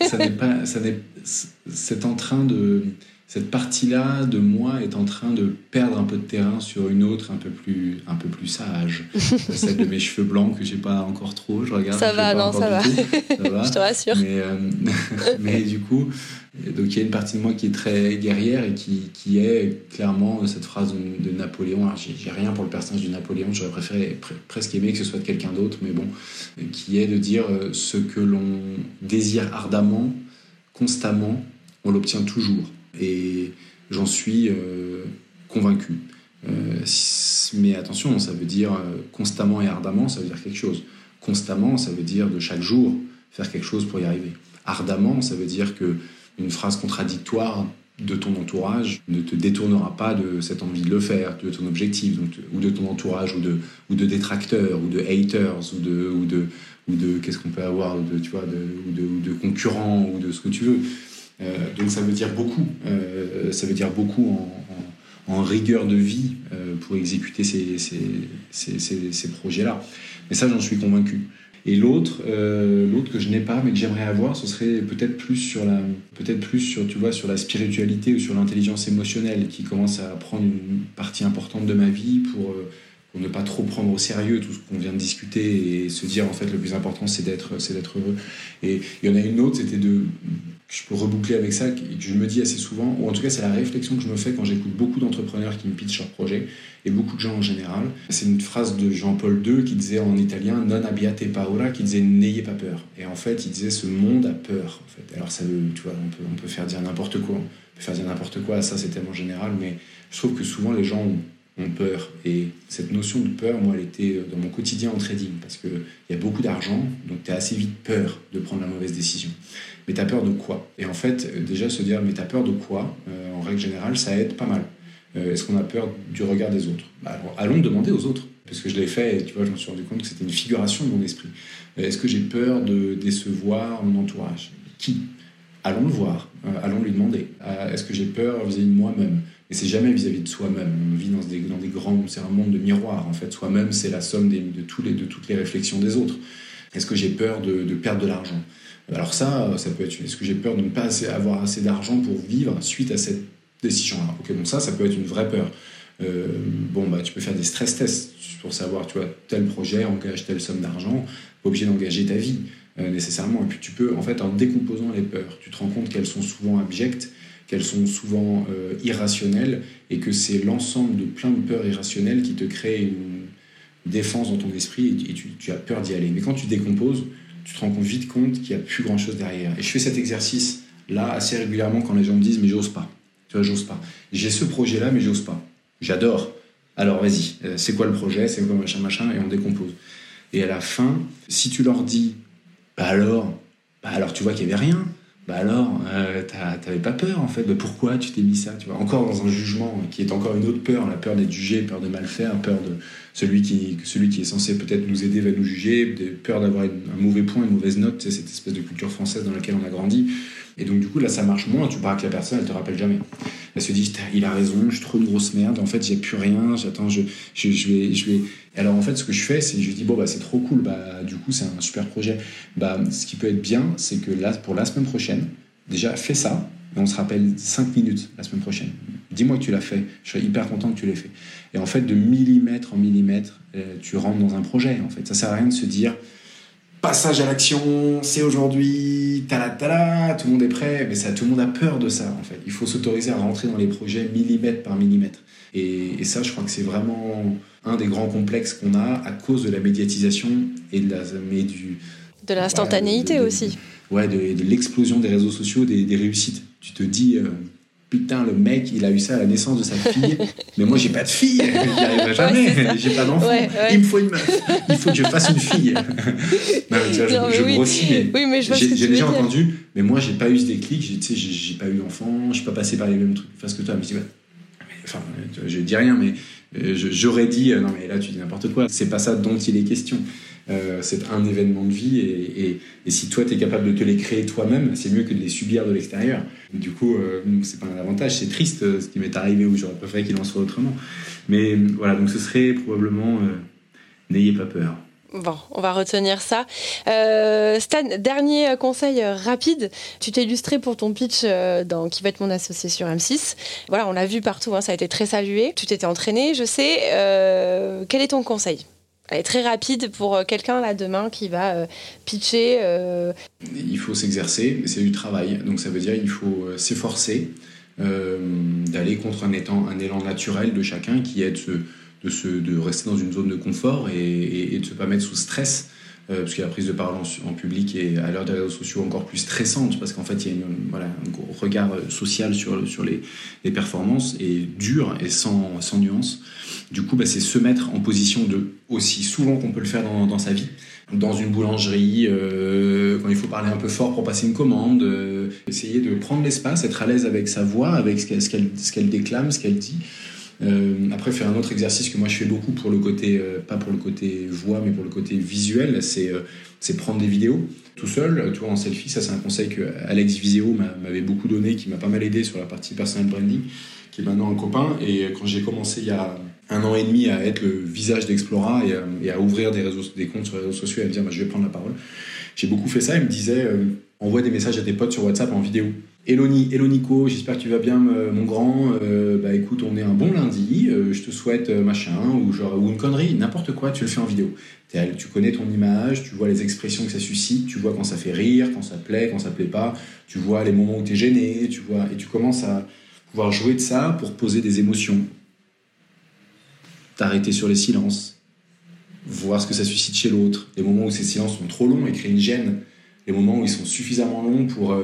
ça n'est pas, ça n'est, c'est en train de, cette partie-là de moi est en train de perdre un peu de terrain sur une autre un peu plus, un peu plus sage. Celle de mes cheveux blancs que j'ai pas encore trop. Je regarde. Ça va, non, ça va. ça va. je te rassure. Mais, euh, mais, du coup, donc il y a une partie de moi qui est très guerrière et qui, qui est clairement cette phrase de, Napoléon. j'ai rien pour le personnage de Napoléon. J'aurais préféré presque aimer que ce soit de quelqu'un d'autre, mais bon, qui est de dire euh, ce que l'on désire ardemment, constamment, on l'obtient toujours et j'en suis euh, convaincu. Euh, mais attention, ça veut dire euh, constamment et ardemment, ça veut dire quelque chose. Constamment, ça veut dire de chaque jour faire quelque chose pour y arriver. Ardemment, ça veut dire que une phrase contradictoire de ton entourage ne te détournera pas de cette envie de le faire, de ton objectif, ou de ton entourage, ou de, détracteurs, ou de haters, ou de, qu'est-ce qu'on peut avoir, ou de concurrents, ou de ce que tu veux. Euh, donc ça veut dire beaucoup. Euh, ça veut dire beaucoup en, rigueur de vie euh, pour exécuter ces, ces, projets-là. Mais ça, j'en suis convaincu. Et l'autre, l'autre que je n'ai pas, mais que j'aimerais avoir, ce serait peut-être plus sur la, peut-être plus sur, tu vois, sur la spiritualité ou sur l'intelligence émotionnelle qui commence à prendre une partie importante de ma vie pour, pour ne pas trop prendre au sérieux tout ce qu'on vient de discuter et se dire en fait le plus important c'est d'être, c'est d'être heureux. Et il y en a une autre, c'était de je peux reboucler avec ça, que je me dis assez souvent, ou en tout cas c'est la réflexion que je me fais quand j'écoute beaucoup d'entrepreneurs qui me pitchent leurs projets, et beaucoup de gens en général. C'est une phrase de Jean-Paul II qui disait en italien Non abbiate paura, qui disait N'ayez pas peur. Et en fait, il disait Ce monde a peur. Alors, ça tu vois, on peut, on peut faire dire n'importe quoi. On peut faire dire n'importe quoi, ça c'est tellement général, mais je trouve que souvent les gens ont ont peur. Et cette notion de peur, moi, elle était dans mon quotidien en trading, parce qu'il y a beaucoup d'argent, donc tu as assez vite peur de prendre la mauvaise décision. Mais tu as peur de quoi? Et en fait, déjà se dire, mais tu as peur de quoi? Euh, En règle générale, ça aide pas mal. Euh, est-ce qu'on a peur du regard des autres? Bah, Allons demander aux autres. Parce que je l'ai fait et tu vois, je me suis rendu compte que c'était une figuration de mon esprit. Euh, est-ce que j'ai peur de décevoir mon entourage? Qui? Allons le voir, allons lui demander. Est-ce que j'ai peur vis-à-vis de moi-même? Et c'est jamais vis-à-vis de soi-même. On vit dans des, dans des grands. C'est un monde de miroirs, en fait. Soi-même, c'est la somme des, de, tous les, de toutes les réflexions des autres. Est-ce que j'ai peur de, de, perdre de l'argent? Alors, ça, ça peut être. Est-ce que j'ai peur de ne pas assez, avoir assez d'argent pour vivre suite à cette décision-là? Ok, bon, ça, ça peut être une vraie peur. Euh, bon, bah, tu peux faire des stress tests pour savoir, tu vois, tel projet engage telle somme d'argent, pas obligé d'engager ta vie euh, nécessairement. Et puis tu peux, en fait, en décomposant les peurs, tu te rends compte qu'elles sont souvent abjectes qu'elles sont souvent euh, irrationnelles et que c'est l'ensemble de plein de peurs irrationnelles qui te créent une défense dans ton esprit et, tu, as peur d'y aller. Mais quand tu décomposes, tu te rends vite compte qu'il n'y a plus grand chose derrière. Et je fais cet exercice là assez régulièrement quand les gens me disent mais j'ose pas. Tu vois, j'ose pas. J'ai ce projet là mais j'ose pas. J'adore. Alors vas-y, euh, c'est quoi le projet, c'est quoi machin machin et on décompose. Et à la fin, si tu leur dis bah alors, bah alors tu vois qu'il y avait rien. Bah alors, euh, t'avais pas peur en fait. Bah pourquoi tu t'es mis ça Tu vois, encore dans un jugement qui est encore une autre peur, la peur d'être jugé, peur de mal faire, peur de celui qui, celui qui est censé peut-être nous aider va nous juger, peur d'avoir un mauvais point, une mauvaise note. C'est cette espèce de culture française dans laquelle on a grandi. Et donc, du coup, là, ça marche moins. Tu parles avec la personne, elle te rappelle jamais. Elle se dit, il a raison, je suis trop une grosse merde. En fait, j'ai plus rien. J'attends, je, je, vais, je vais. alors, en fait, ce que je fais, c'est je dis, bon, bah, c'est trop cool. Bah, du coup, c'est un super projet. Bah, ce qui peut être bien, c'est que là, pour la semaine prochaine, déjà, fais ça. Et on se rappelle 5 minutes la semaine prochaine. Dis-moi que tu l'as fait. Je serais hyper content que tu l'aies fait. Et en fait, de millimètre en millimètre, euh, tu rentres dans un projet. En fait, ça sert à rien de se dire, passage à l'action, c'est aujourd'hui, tala tala, tout le monde est prêt, mais ça, tout le monde a peur de ça en fait. Il faut s'autoriser à rentrer dans les projets millimètre par millimètre. Et, ça, je crois que c'est vraiment un des grands complexes qu'on a à cause de la médiatisation et de la, mais du, de l'instantanéité aussi. Ouais, de, l'explosion des réseaux sociaux, des, réussites. Tu te dis, euh, putain, le mec, il a eu ça à la naissance de sa fille, mais moi, j'ai pas de fille, j'y arriverai jamais, j'ai pas d'enfant, il me faut une meuf, il faut que je fasse une fille. non, vois, je, grossis, mais, j'ai déjà entendu, mais moi, j'ai pas eu ce déclic, j'ai, j'ai pas eu d'enfant, je suis pas passé par les mêmes trucs. Face que toi, mais je dis, enfin, je dis rien, mais euh, j'aurais dit, euh, non, mais là, tu dis n'importe quoi, c'est pas ça dont il est question. Euh, c'est un événement de vie et, si toi tu es capable de te les créer toi-même, c'est mieux que de les subir de l'extérieur. Du coup, euh, c'est pas un avantage, c'est triste euh, ce qui m'est arrivé où j'aurais préféré qu'il en soit autrement. Mais voilà, donc ce serait probablement n'ayez pas peur. Bon, on va retenir ça. Stan, dernier conseil rapide. Tu t'es illustré pour ton pitch dans Qui va être mon associé sur M6. Voilà, on l'a vu partout, hein, ça a été très salué. Tu t'étais entraîné, je sais. quel est ton conseil? Elle est très rapide pour euh, quelqu'un là demain qui va euh, pitcher. Euh. Il faut s'exercer, c'est du travail. Donc ça veut dire qu'il faut s'efforcer d'aller contre un, étant, un élan naturel de chacun qui est de, se, de, rester dans une zone de confort et, et de ne pas mettre sous stress. Euh, parce que la prise de parole en, public est à l'heure des réseaux sociaux encore plus stressante, parce qu'en fait, il y a voilà, un regard euh, social sur, sur les, performances, et dur et sans, sans nuance. Du coup, bah, c'est se mettre en position de, aussi souvent qu'on peut le faire dans, dans sa vie, dans une boulangerie, euh, quand il faut parler un peu fort pour passer une commande, essayer de prendre l'espace, être à l'aise avec sa voix, avec ce qu'elle qu'elle déclame, ce qu'elle dit. Euh, après, faire un autre exercice que moi je fais beaucoup pour le côté, euh, pas pour le côté voix, mais pour le côté visuel, c'est euh, prendre des vidéos tout seul, tu en selfie. Ça, c'est un conseil que Alex Viseo m'avait beaucoup donné, qui m'a pas mal aidé sur la partie personal branding, qui est maintenant un copain. Et quand j'ai commencé il y a un an et demi à être le visage d'Explora et, à ouvrir des, réseaux, des comptes sur les réseaux sociaux et à me dire, bah, je vais prendre la parole, j'ai beaucoup fait ça. Il me disait, envoie des messages à tes potes sur WhatsApp en vidéo. Hello, Nico, j'espère que tu vas bien, mon grand. Euh, bah écoute, on est un bon lundi. Euh, je te souhaite euh, machin ou genre ou une connerie, n'importe quoi. Tu le fais en vidéo. Tu connais ton image, tu vois les expressions que ça suscite, tu vois quand ça fait rire, quand ça plaît, quand ça plaît pas. Tu vois les moments où tu es gêné, tu vois et tu commences à pouvoir jouer de ça pour poser des émotions. T'arrêter sur les silences, voir ce que ça suscite chez l'autre. Les moments où ces silences sont trop longs et créent une gêne. Les moments où ils sont suffisamment longs pour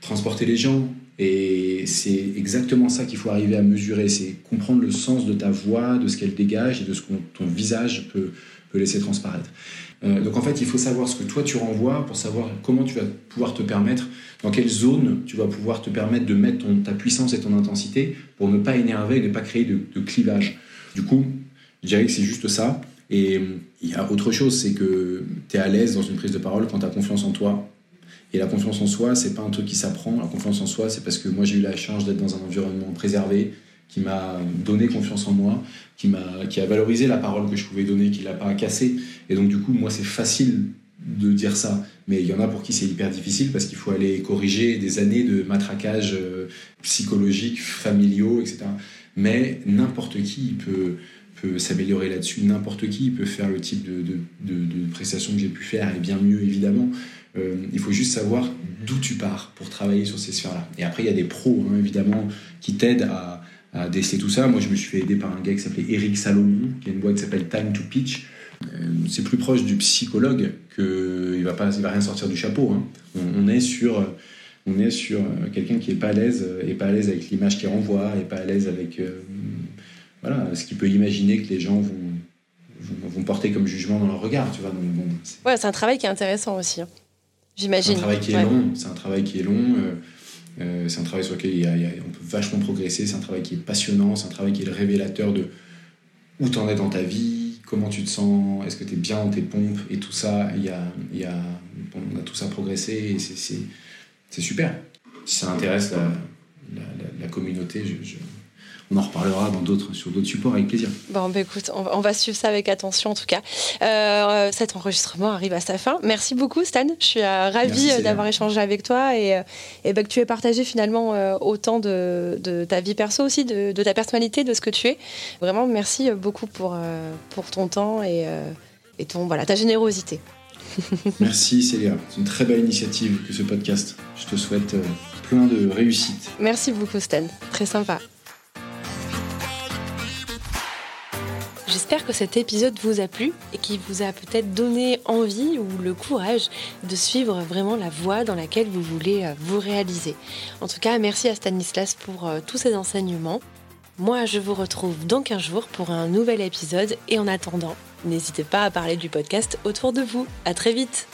transporter les gens. Et c'est exactement ça qu'il faut arriver à mesurer, c'est comprendre le sens de ta voix, de ce qu'elle dégage et de ce que ton visage peut, laisser transparaître. Euh, donc en fait, il faut savoir ce que toi tu renvoies pour savoir comment tu vas pouvoir te permettre, dans quelle zone tu vas pouvoir te permettre de mettre ta puissance et ton intensité pour ne pas énerver et ne pas créer de, de clivage. Du coup, je dirais que c'est juste ça. Et il y a autre chose, c'est que tu es à l'aise dans une prise de parole quand tu as confiance en toi, et la confiance en soi, c'est pas un truc qui s'apprend. La confiance en soi, c'est parce que moi j'ai eu la chance d'être dans un environnement préservé, qui m'a donné confiance en moi, qui m'a, qui a valorisé la parole que je pouvais donner, qui l'a pas cassée. Et donc du coup, moi c'est facile de dire ça, mais il y en a pour qui c'est hyper difficile parce qu'il faut aller corriger des années de matraquage euh, psychologique, familiaux, etc. Mais n'importe qui peut s'améliorer là-dessus. N'importe qui peut faire le type de, de, de, prestations que j'ai pu faire et bien mieux évidemment. Euh, il faut juste savoir d'où tu pars pour travailler sur ces sphères-là. Et après, il y a des pros, hein, évidemment, qui t'aident à, à, déceler tout ça. Moi, je me suis fait aider par un gars qui s'appelait Eric Salomon, qui a une boîte qui s'appelle Time to Pitch, c'est plus proche du psychologue qu'il va pas, il va rien sortir du chapeau. Hein. On, est sur, on est sur quelqu'un qui est pas à l'aise, et pas à l'aise avec l'image qu'il renvoie, et pas à l'aise avec, voilà, ce qu'il peut imaginer que les gens vont, vont, porter comme jugement dans leur regard, tu vois. ouais, c'est un travail qui est intéressant aussi. Hein. J'imagine. C'est un travail qui est long. C'est un travail qui est long. Euh, c'est un travail sur lequel on peut vachement progresser. C'est un travail qui est passionnant. C'est un travail qui est le révélateur de où tu en es dans ta vie, comment tu te sens, est-ce que tu es bien dans tes pompes et tout ça. Il y a, y a, on a tout ça progressé et c'est super. Si ça intéresse la, la, communauté, je on en reparlera dans d'autres, sur d'autres supports avec plaisir. Bon, bah écoute, on va, suivre ça avec attention en tout cas. Euh, cet enregistrement arrive à sa fin. Merci beaucoup Stan, je suis euh, ravie euh, d'avoir échangé avec toi et, et bah, que tu aies partagé finalement autant de, ta vie perso aussi, de, ta personnalité, de ce que tu es. Vraiment, merci beaucoup pour, pour ton temps et, et ton, voilà, ta générosité. Merci Célia, c'est une très belle initiative que ce podcast. Je te souhaite plein de réussite. Merci beaucoup Stan, très sympa. J'espère que cet épisode vous a plu et qu'il vous a peut-être donné envie ou le courage de suivre vraiment la voie dans laquelle vous voulez euh, vous réaliser. En tout cas, merci à Stanislas pour euh, tous ces enseignements. Moi, je vous retrouve dans 15 jours pour un nouvel épisode et en attendant, n'hésitez pas à parler du podcast autour de vous. À très vite!